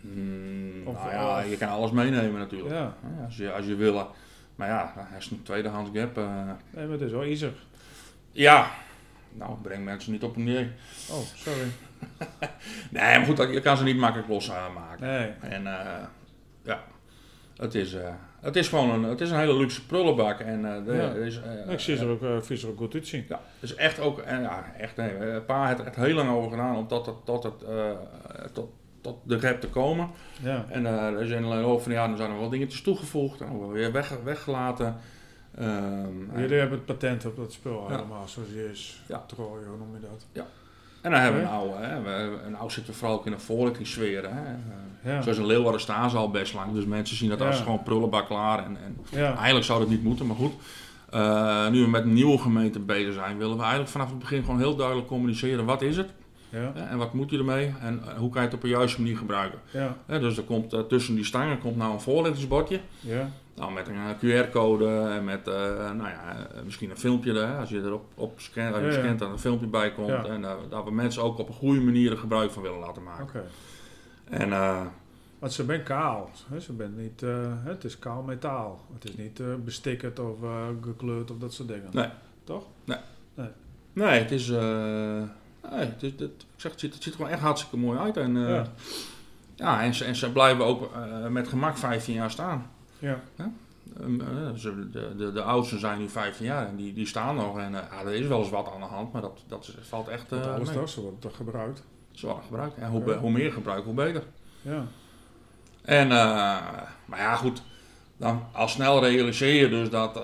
mm, Of, nou ja, eh, je kan alles meenemen natuurlijk. Ja. Hè, Als, je, als je wil. Maar ja, hij is een tweedehands gap. eh, Nee, maar het is wel easier. ja, nou, breng mensen niet op een idee. Oh, sorry. Nee, maar goed, dat- je kan ze niet makkelijk losmaken. Nee. En eh, ja, het is, eh, het is gewoon een, het is een hele luxe prullenbak. En eh, de, Ja. er is, eh, ik zie er ook, ze er ook goed uitzien. Ja, dus echt ook, en ja, echt, nee, pa heeft er echt heel lang over gedaan om tot, het, tot, het, tot, tot de gap te komen. Ja. En er zijn alleen over van ja, dan zijn er wel dingetjes toegevoegd en weer weg, weggelaten. Ehm, Jullie hebben het patent op dat spul Ja. helemaal, zoals die is. Ja. Trooien, hoe noem je dat? En dan hebben we nou, hè, nou zitten we vooral ook in een voorlichtingssfeer. Hè. Eh, Ja. Zoals in Leeuwarden staan ze al best lang, dus mensen zien dat als Ja. gewoon prullenbak klaar. En, en Ja. eigenlijk zou dat niet moeten, maar goed. Eh, nu we met een nieuwe gemeente bezig zijn, willen we eigenlijk vanaf het begin gewoon heel duidelijk communiceren. Wat is het en wat moet je ermee en eh, hoe kan je het op een juiste manier gebruiken. Dus er komt, tussen die stangen komt nou een voorlichtingsbordje. Nou, met een eh, QR-code en met eh, nou ja, eh, misschien een filmpje. Hè, als je erop op scant, als je Ja, scant, dan een filmpje bij komt. Ja. En eh, dat we mensen ook op een goede manier er gebruik van willen laten maken. Oké. En Want ze bent kaal. Hè? Ze bent niet, het is kaal metaal. Het is niet bestikkerd of gekleurd of dat soort dingen. Nee. Toch? nee, het is. nee, het, is het, ik zeg, het, ziet, het ziet er gewoon echt hartstikke mooi uit. En, Ja. ja. en, ze, en ze blijven ook met gemak 15 jaar staan. Ja. Ehm, eh, de, de, de oudsten zijn nu 15 jaar en die, die staan nog. En ja, er is wel eens wat aan de hand, maar dat, dat valt echt. Dat eh alles toch? Ze wordt toch gebruikt? Ze worden gebruikt. En hoe, hoe meer gebruik, hoe beter. Ja. En, maar ja, goed. Dan al snel realiseer je dus dat,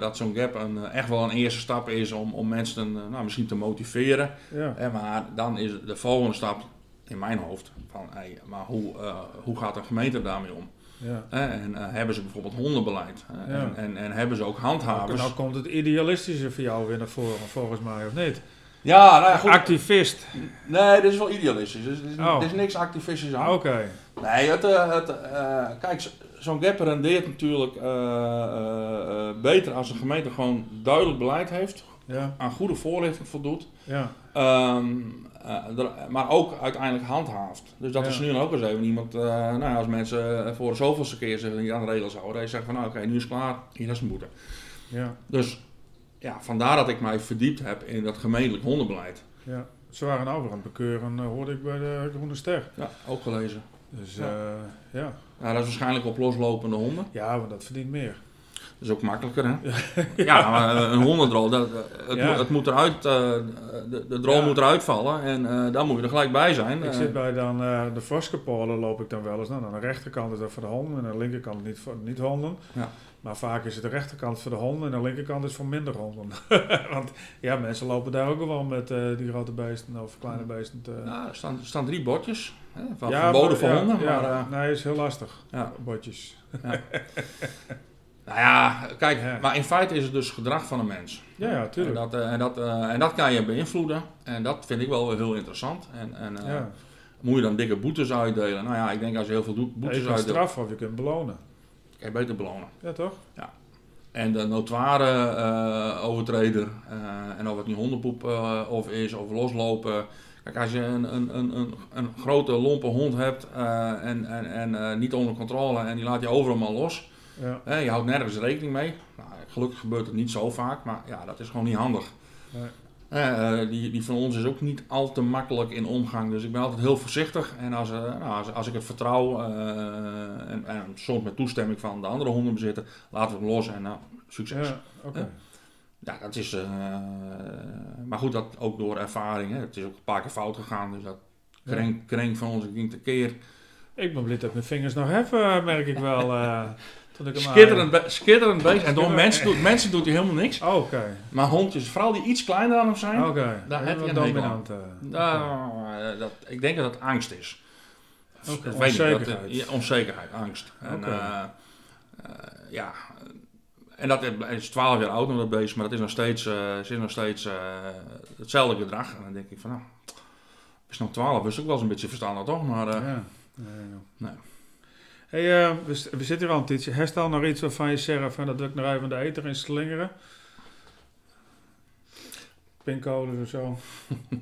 dat zo'n gap een, echt wel een eerste stap is om, om mensen nou, misschien te motiveren. Ja. Hè, maar dan is de volgende stap in mijn hoofd. Van, hey, maar hoe, hoe gaat een gemeente daarmee om? Ja. En hebben ze bijvoorbeeld hondenbeleid? En, en, en, hebben ze ook handhavers? Nou komt het idealistische voor jou weer naar voren, volgens mij, of niet? Ja, nou ja, goed. Activist. Nee, dit is wel idealistisch. Er is, oh. is niks activistisch aan. Oké. Nee, het, het, kijk, zo'n gap rendeert natuurlijk beter als een gemeente gewoon duidelijk beleid heeft ja. aan goede voorlichting voldoet. Ja. Ehm, uh, maar ook uiteindelijk handhaaft. Dus dat is nu ook eens even iemand, uh, nou als mensen voor zoveelste keer zich niet aan de regels houden, hij zegt van nou oké, nu is het klaar, hier is een boete. Ja. Dus ja, vandaar dat ik mij verdiept heb in dat gemeentelijk hondenbeleid. Ja, ze waren nou weer aan het bekeuren, hoorde ik bij de Groene Ster. Ja, ook gelezen. Dus ja. ja. ja. dat is waarschijnlijk op loslopende honden. Ja, maar dat verdient meer. Dat is ook makkelijker, hè? ja, maar een hondendrol, dat, het, moet, het moet eruit, uh, de, de drol moet eruit vallen en uh, daar moet je er gelijk bij zijn. Ik zit bij dan, uh, de Voskepolen loop ik dan wel eens. Nou, aan de rechterkant is dat voor de honden en aan de linkerkant niet voor niet honden. Ja. Maar vaak is het de rechterkant voor de honden en de linkerkant is voor minder honden. Want ja, mensen lopen daar ook wel met die grote beesten of kleine beesten. Te... Nou, er staan, er staan drie bordjes hè, van ja, verboden voor honden. Maar, nee, is heel lastig. Ja. Bordjes. Nou ja, kijk, maar in feite is het dus gedrag van een mens. Ja, ja, tuurlijk. En dat, eh, en, dat, eh, en dat kan je beïnvloeden. En dat vind ik wel heel interessant. En, en uh, moet je dan dikke boetes uitdelen? Nou ja, ik denk als je heel veel boetes uitdeelt... Je kunt straffen of je kunt belonen. Kan je beter belonen. Ja, toch? Ja. En de notoire overtreder, en of het nu hondenpoep of is, of loslopen... Kijk, als je een, een, een, een, grote lompe hond hebt en, en, en niet onder controle en die laat je overal maar los ja. je houdt nergens rekening mee. Nou, gelukkig gebeurt het niet zo vaak, maar ja, dat is gewoon niet handig. Nee. Uh, die, die van ons is ook niet al te makkelijk in omgang. Dus ik ben altijd heel voorzichtig. En als, uh, nou, als, als, ik het vertrouw, uh, en, en, soms met toestemming van de andere hondenbezitter, laten we het los en nou, succes. Ja, okay. ja dat is. maar goed, dat ook door ervaring. Hè. Het is ook een paar keer fout gegaan. Dus dat krenk, krenk van ons, de keer. Ik ben blij dat mijn vingers nog heb, merk ik wel. Skitterend, be skitterend bezig. En door mensen, doet, mensen doet hij helemaal niks. Oh, oké. Maar hondjes, vooral die iets kleiner dan hem zijn, okay. daar heb je een dominant. Uh, dat, ik denk dat het angst is. Okay. Onzekerheid. Dat, onzekerheid, angst. En, uh, uh, ja, en dat is 12 jaar oud nog dat beest, maar dat is nog steeds, uh, is nog steeds hetzelfde gedrag. En dan denk ik van, nou, is nog 12, is ook wel eens een beetje verstandig toch? Maar, ja. Nee. Hey, uh, we, we, zitten hier al een tijdje. Herstel nog iets waarvan je zegt van dat ik nog even de eter in slingeren? Pincodes of zo?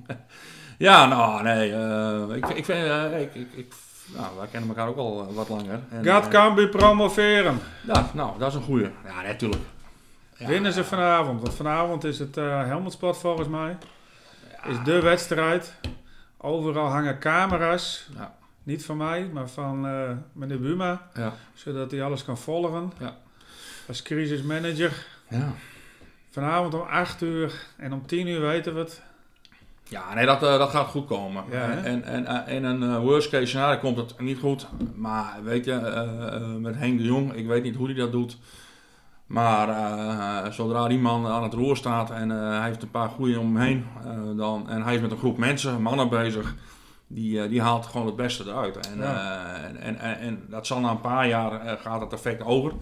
ja, nou nee. Uh, ik, ik vind, uh, ik, ik, ik, nou, wij kennen elkaar ook al wat langer. En, Gaat Cambuur promoveren? Ja, nou, dat is een goeie. Ja, natuurlijk. Ja, Winnen ze vanavond? Want vanavond is het uh, volgens mij. Is de wedstrijd. Overal hangen camera's. Ja. Niet van mij, maar van uh, meneer Buma. Ja. Zodat hij alles kan volgen. Ja. Als crisismanager. Ja. Vanavond om 8 uur en om 10 uur weten we het. Ja, nee, dat, uh, dat gaat goed komen. Ja, en, en uh, in een worst case scenario komt het niet goed. Maar weet je, met Henk de Jong, ik weet niet hoe hij dat doet. Maar zodra die man aan het roer staat en hij heeft een paar goeie om hem heen, dan, en hij is met een groep mensen, mannen bezig, die, eh, die haalt gewoon het beste eruit. En, eh, en, en, en, dat zal na een paar jaar uh, gaat het effect over.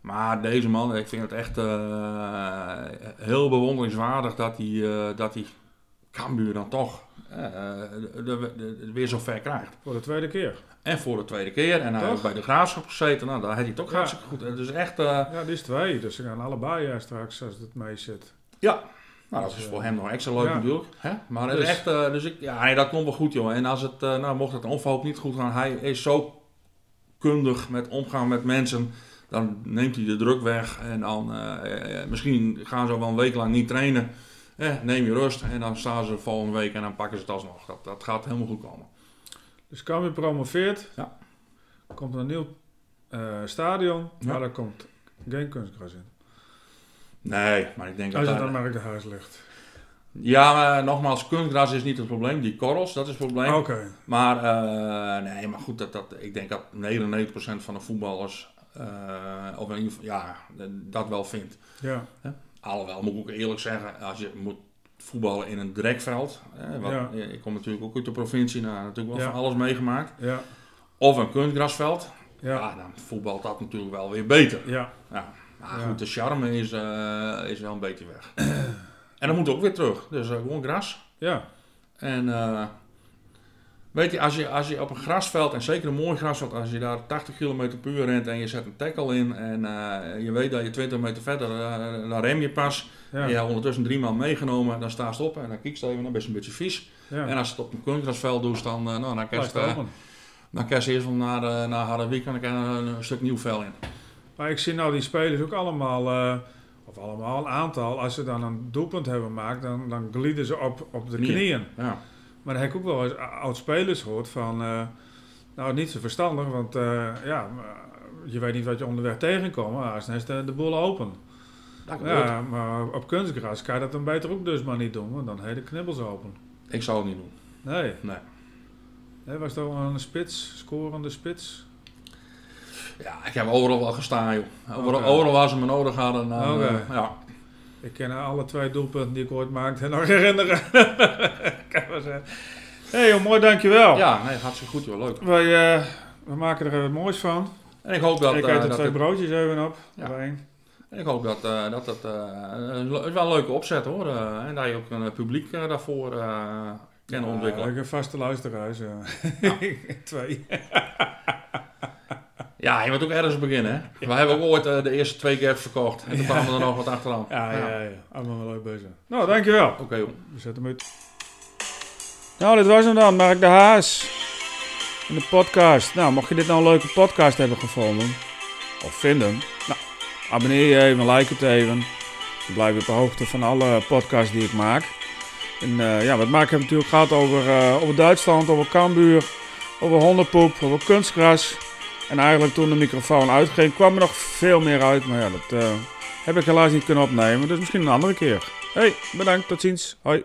Maar deze man, ik vind het echt heel bewonderingswaardig dat hij, dat hij Cambuur dan toch weer zo ver krijgt. Voor de tweede keer. En voor de tweede keer. En hij heeft bij de graafschap gezeten. Nou, daar heeft hij toch ja. hartstikke goed. Dus echt... ja, dit is twee. Dus ze gaan allebei straks als het mee zit. Ja, nou, dat is voor hem nog extra leuk natuurlijk. Hè? Maar is dus- echt, uh, dus ik, ja, nee, dat komt wel goed, joh. En als het, uh, nou, mocht het onverhoopt niet goed gaan, hij is zo kundig met omgaan met mensen. Dan neemt hij de druk weg en dan uh, misschien gaan ze wel een week lang niet trainen. Eh, neem je rust en dan staan ze volgende week en dan pakken ze het alsnog. Dat, dat gaat helemaal goed komen. Dus je promoveert. Ja. Komt een nieuw stadion, ja. maar daar komt geen kunstgras in. Nee, maar ik denk dat... Als je dan maar in de huis ligt. Ja, maar nogmaals, kunstgras is niet het probleem. Die korrels, dat is het probleem. Oké. Maar, uh, nee, maar goed, dat, dat, ik denk dat 99% van de voetballers, uh, of in ieder geval, ja, dat wel vindt. Ja. Alhoewel, moet ik ook eerlijk zeggen, als je moet voetballen in een drekveld. wat, Ik kom natuurlijk ook uit de provincie, nou, natuurlijk wel van alles meegemaakt. Ja. Of een kunstgrasveld. Ja. dan voetbalt dat natuurlijk wel weer beter. Ja. ja. Maar goed, de charme is, uh, is wel een beetje weg. en dan moet ook weer terug. Dus uh, gewoon gras. Ja. En uh, weet je als, je, als je op een grasveld, en zeker een mooi grasveld, als je daar 80 km per uur rent en je zet een tackle in en je weet dat je 20 meter verder, dan rem je pas. Ja. En je hebt ondertussen drie man meegenomen, dan sta je op en dan kiekst even, dan ben je een beetje vies. Ja. En als je het op een kunstgrasveld doet, dan, nou, dan kan je dan kan eerst wel naar, naar Harderwijk en een, een, stuk nieuw vel in. Maar ik zie nou die spelers ook allemaal, uh, of allemaal een aantal, als ze dan een doelpunt hebben gemaakt, dan, dan glieden ze op, op de knieën. Ja. Maar dan heb ik ook wel eens oud-spelers gehoord van, uh, nou niet zo verstandig, want ja, je weet niet wat je onderweg tegenkomt, maar als is de, de boel open. ja, maar op kunstgras kan je dat dan beter ook dus maar niet doen, want dan heb je de knibbels open. Ik zou het niet doen. Nee. Nee. Nee, was dat een spits, scorende spits? Ja, ik heb overal wel gestaan, joh. Overal, okay. overal waar ze me nodig hadden. Uh, ja. Ik ken alle twee doelpunten die ik ooit maakte nog herinneren. Hé hey, joh, mooi, dankjewel. Ja, nee, hartstikke goed, joh. Leuk. Wij, uh, we maken er even moois van. En ik hoop dat... Ik eet er uh, twee broodjes even op. Ja. En ik hoop dat dat, dat is wel een leuke opzet hoor. En dat je ook een publiek daarvoor ja, ontwikkelen. Ik heb vaste luisteraars. Ja. ja. Twee. Ja, je moet ook ergens beginnen. Hè? We hebben ook ooit uh, de eerste twee keer verkocht. En toen kwamen we er nog wat achteraan. Ja, ja, ja. ja. Allemaal wel leuk bezig. Nou, dankjewel. Oké, okay. We zetten hem uit. Nou, dit was hem dan. Mark de Haas. In de podcast. Nou, mocht je dit nou een leuke podcast hebben gevonden. Of vinden. Nou, abonneer je even, like het even. Dan blijf je op de hoogte van alle podcasts die ik maak. En uh, ja, wat maak ik natuurlijk gehad over, uh, over Duitsland, over Cambuur, over hondenpoep, over kunstgras. En eigenlijk toen de microfoon uitging, kwam er nog veel meer uit. Maar ja, dat uh, heb ik helaas niet kunnen opnemen. Dus misschien een andere keer. Hey, bedankt, tot ziens. Hoi.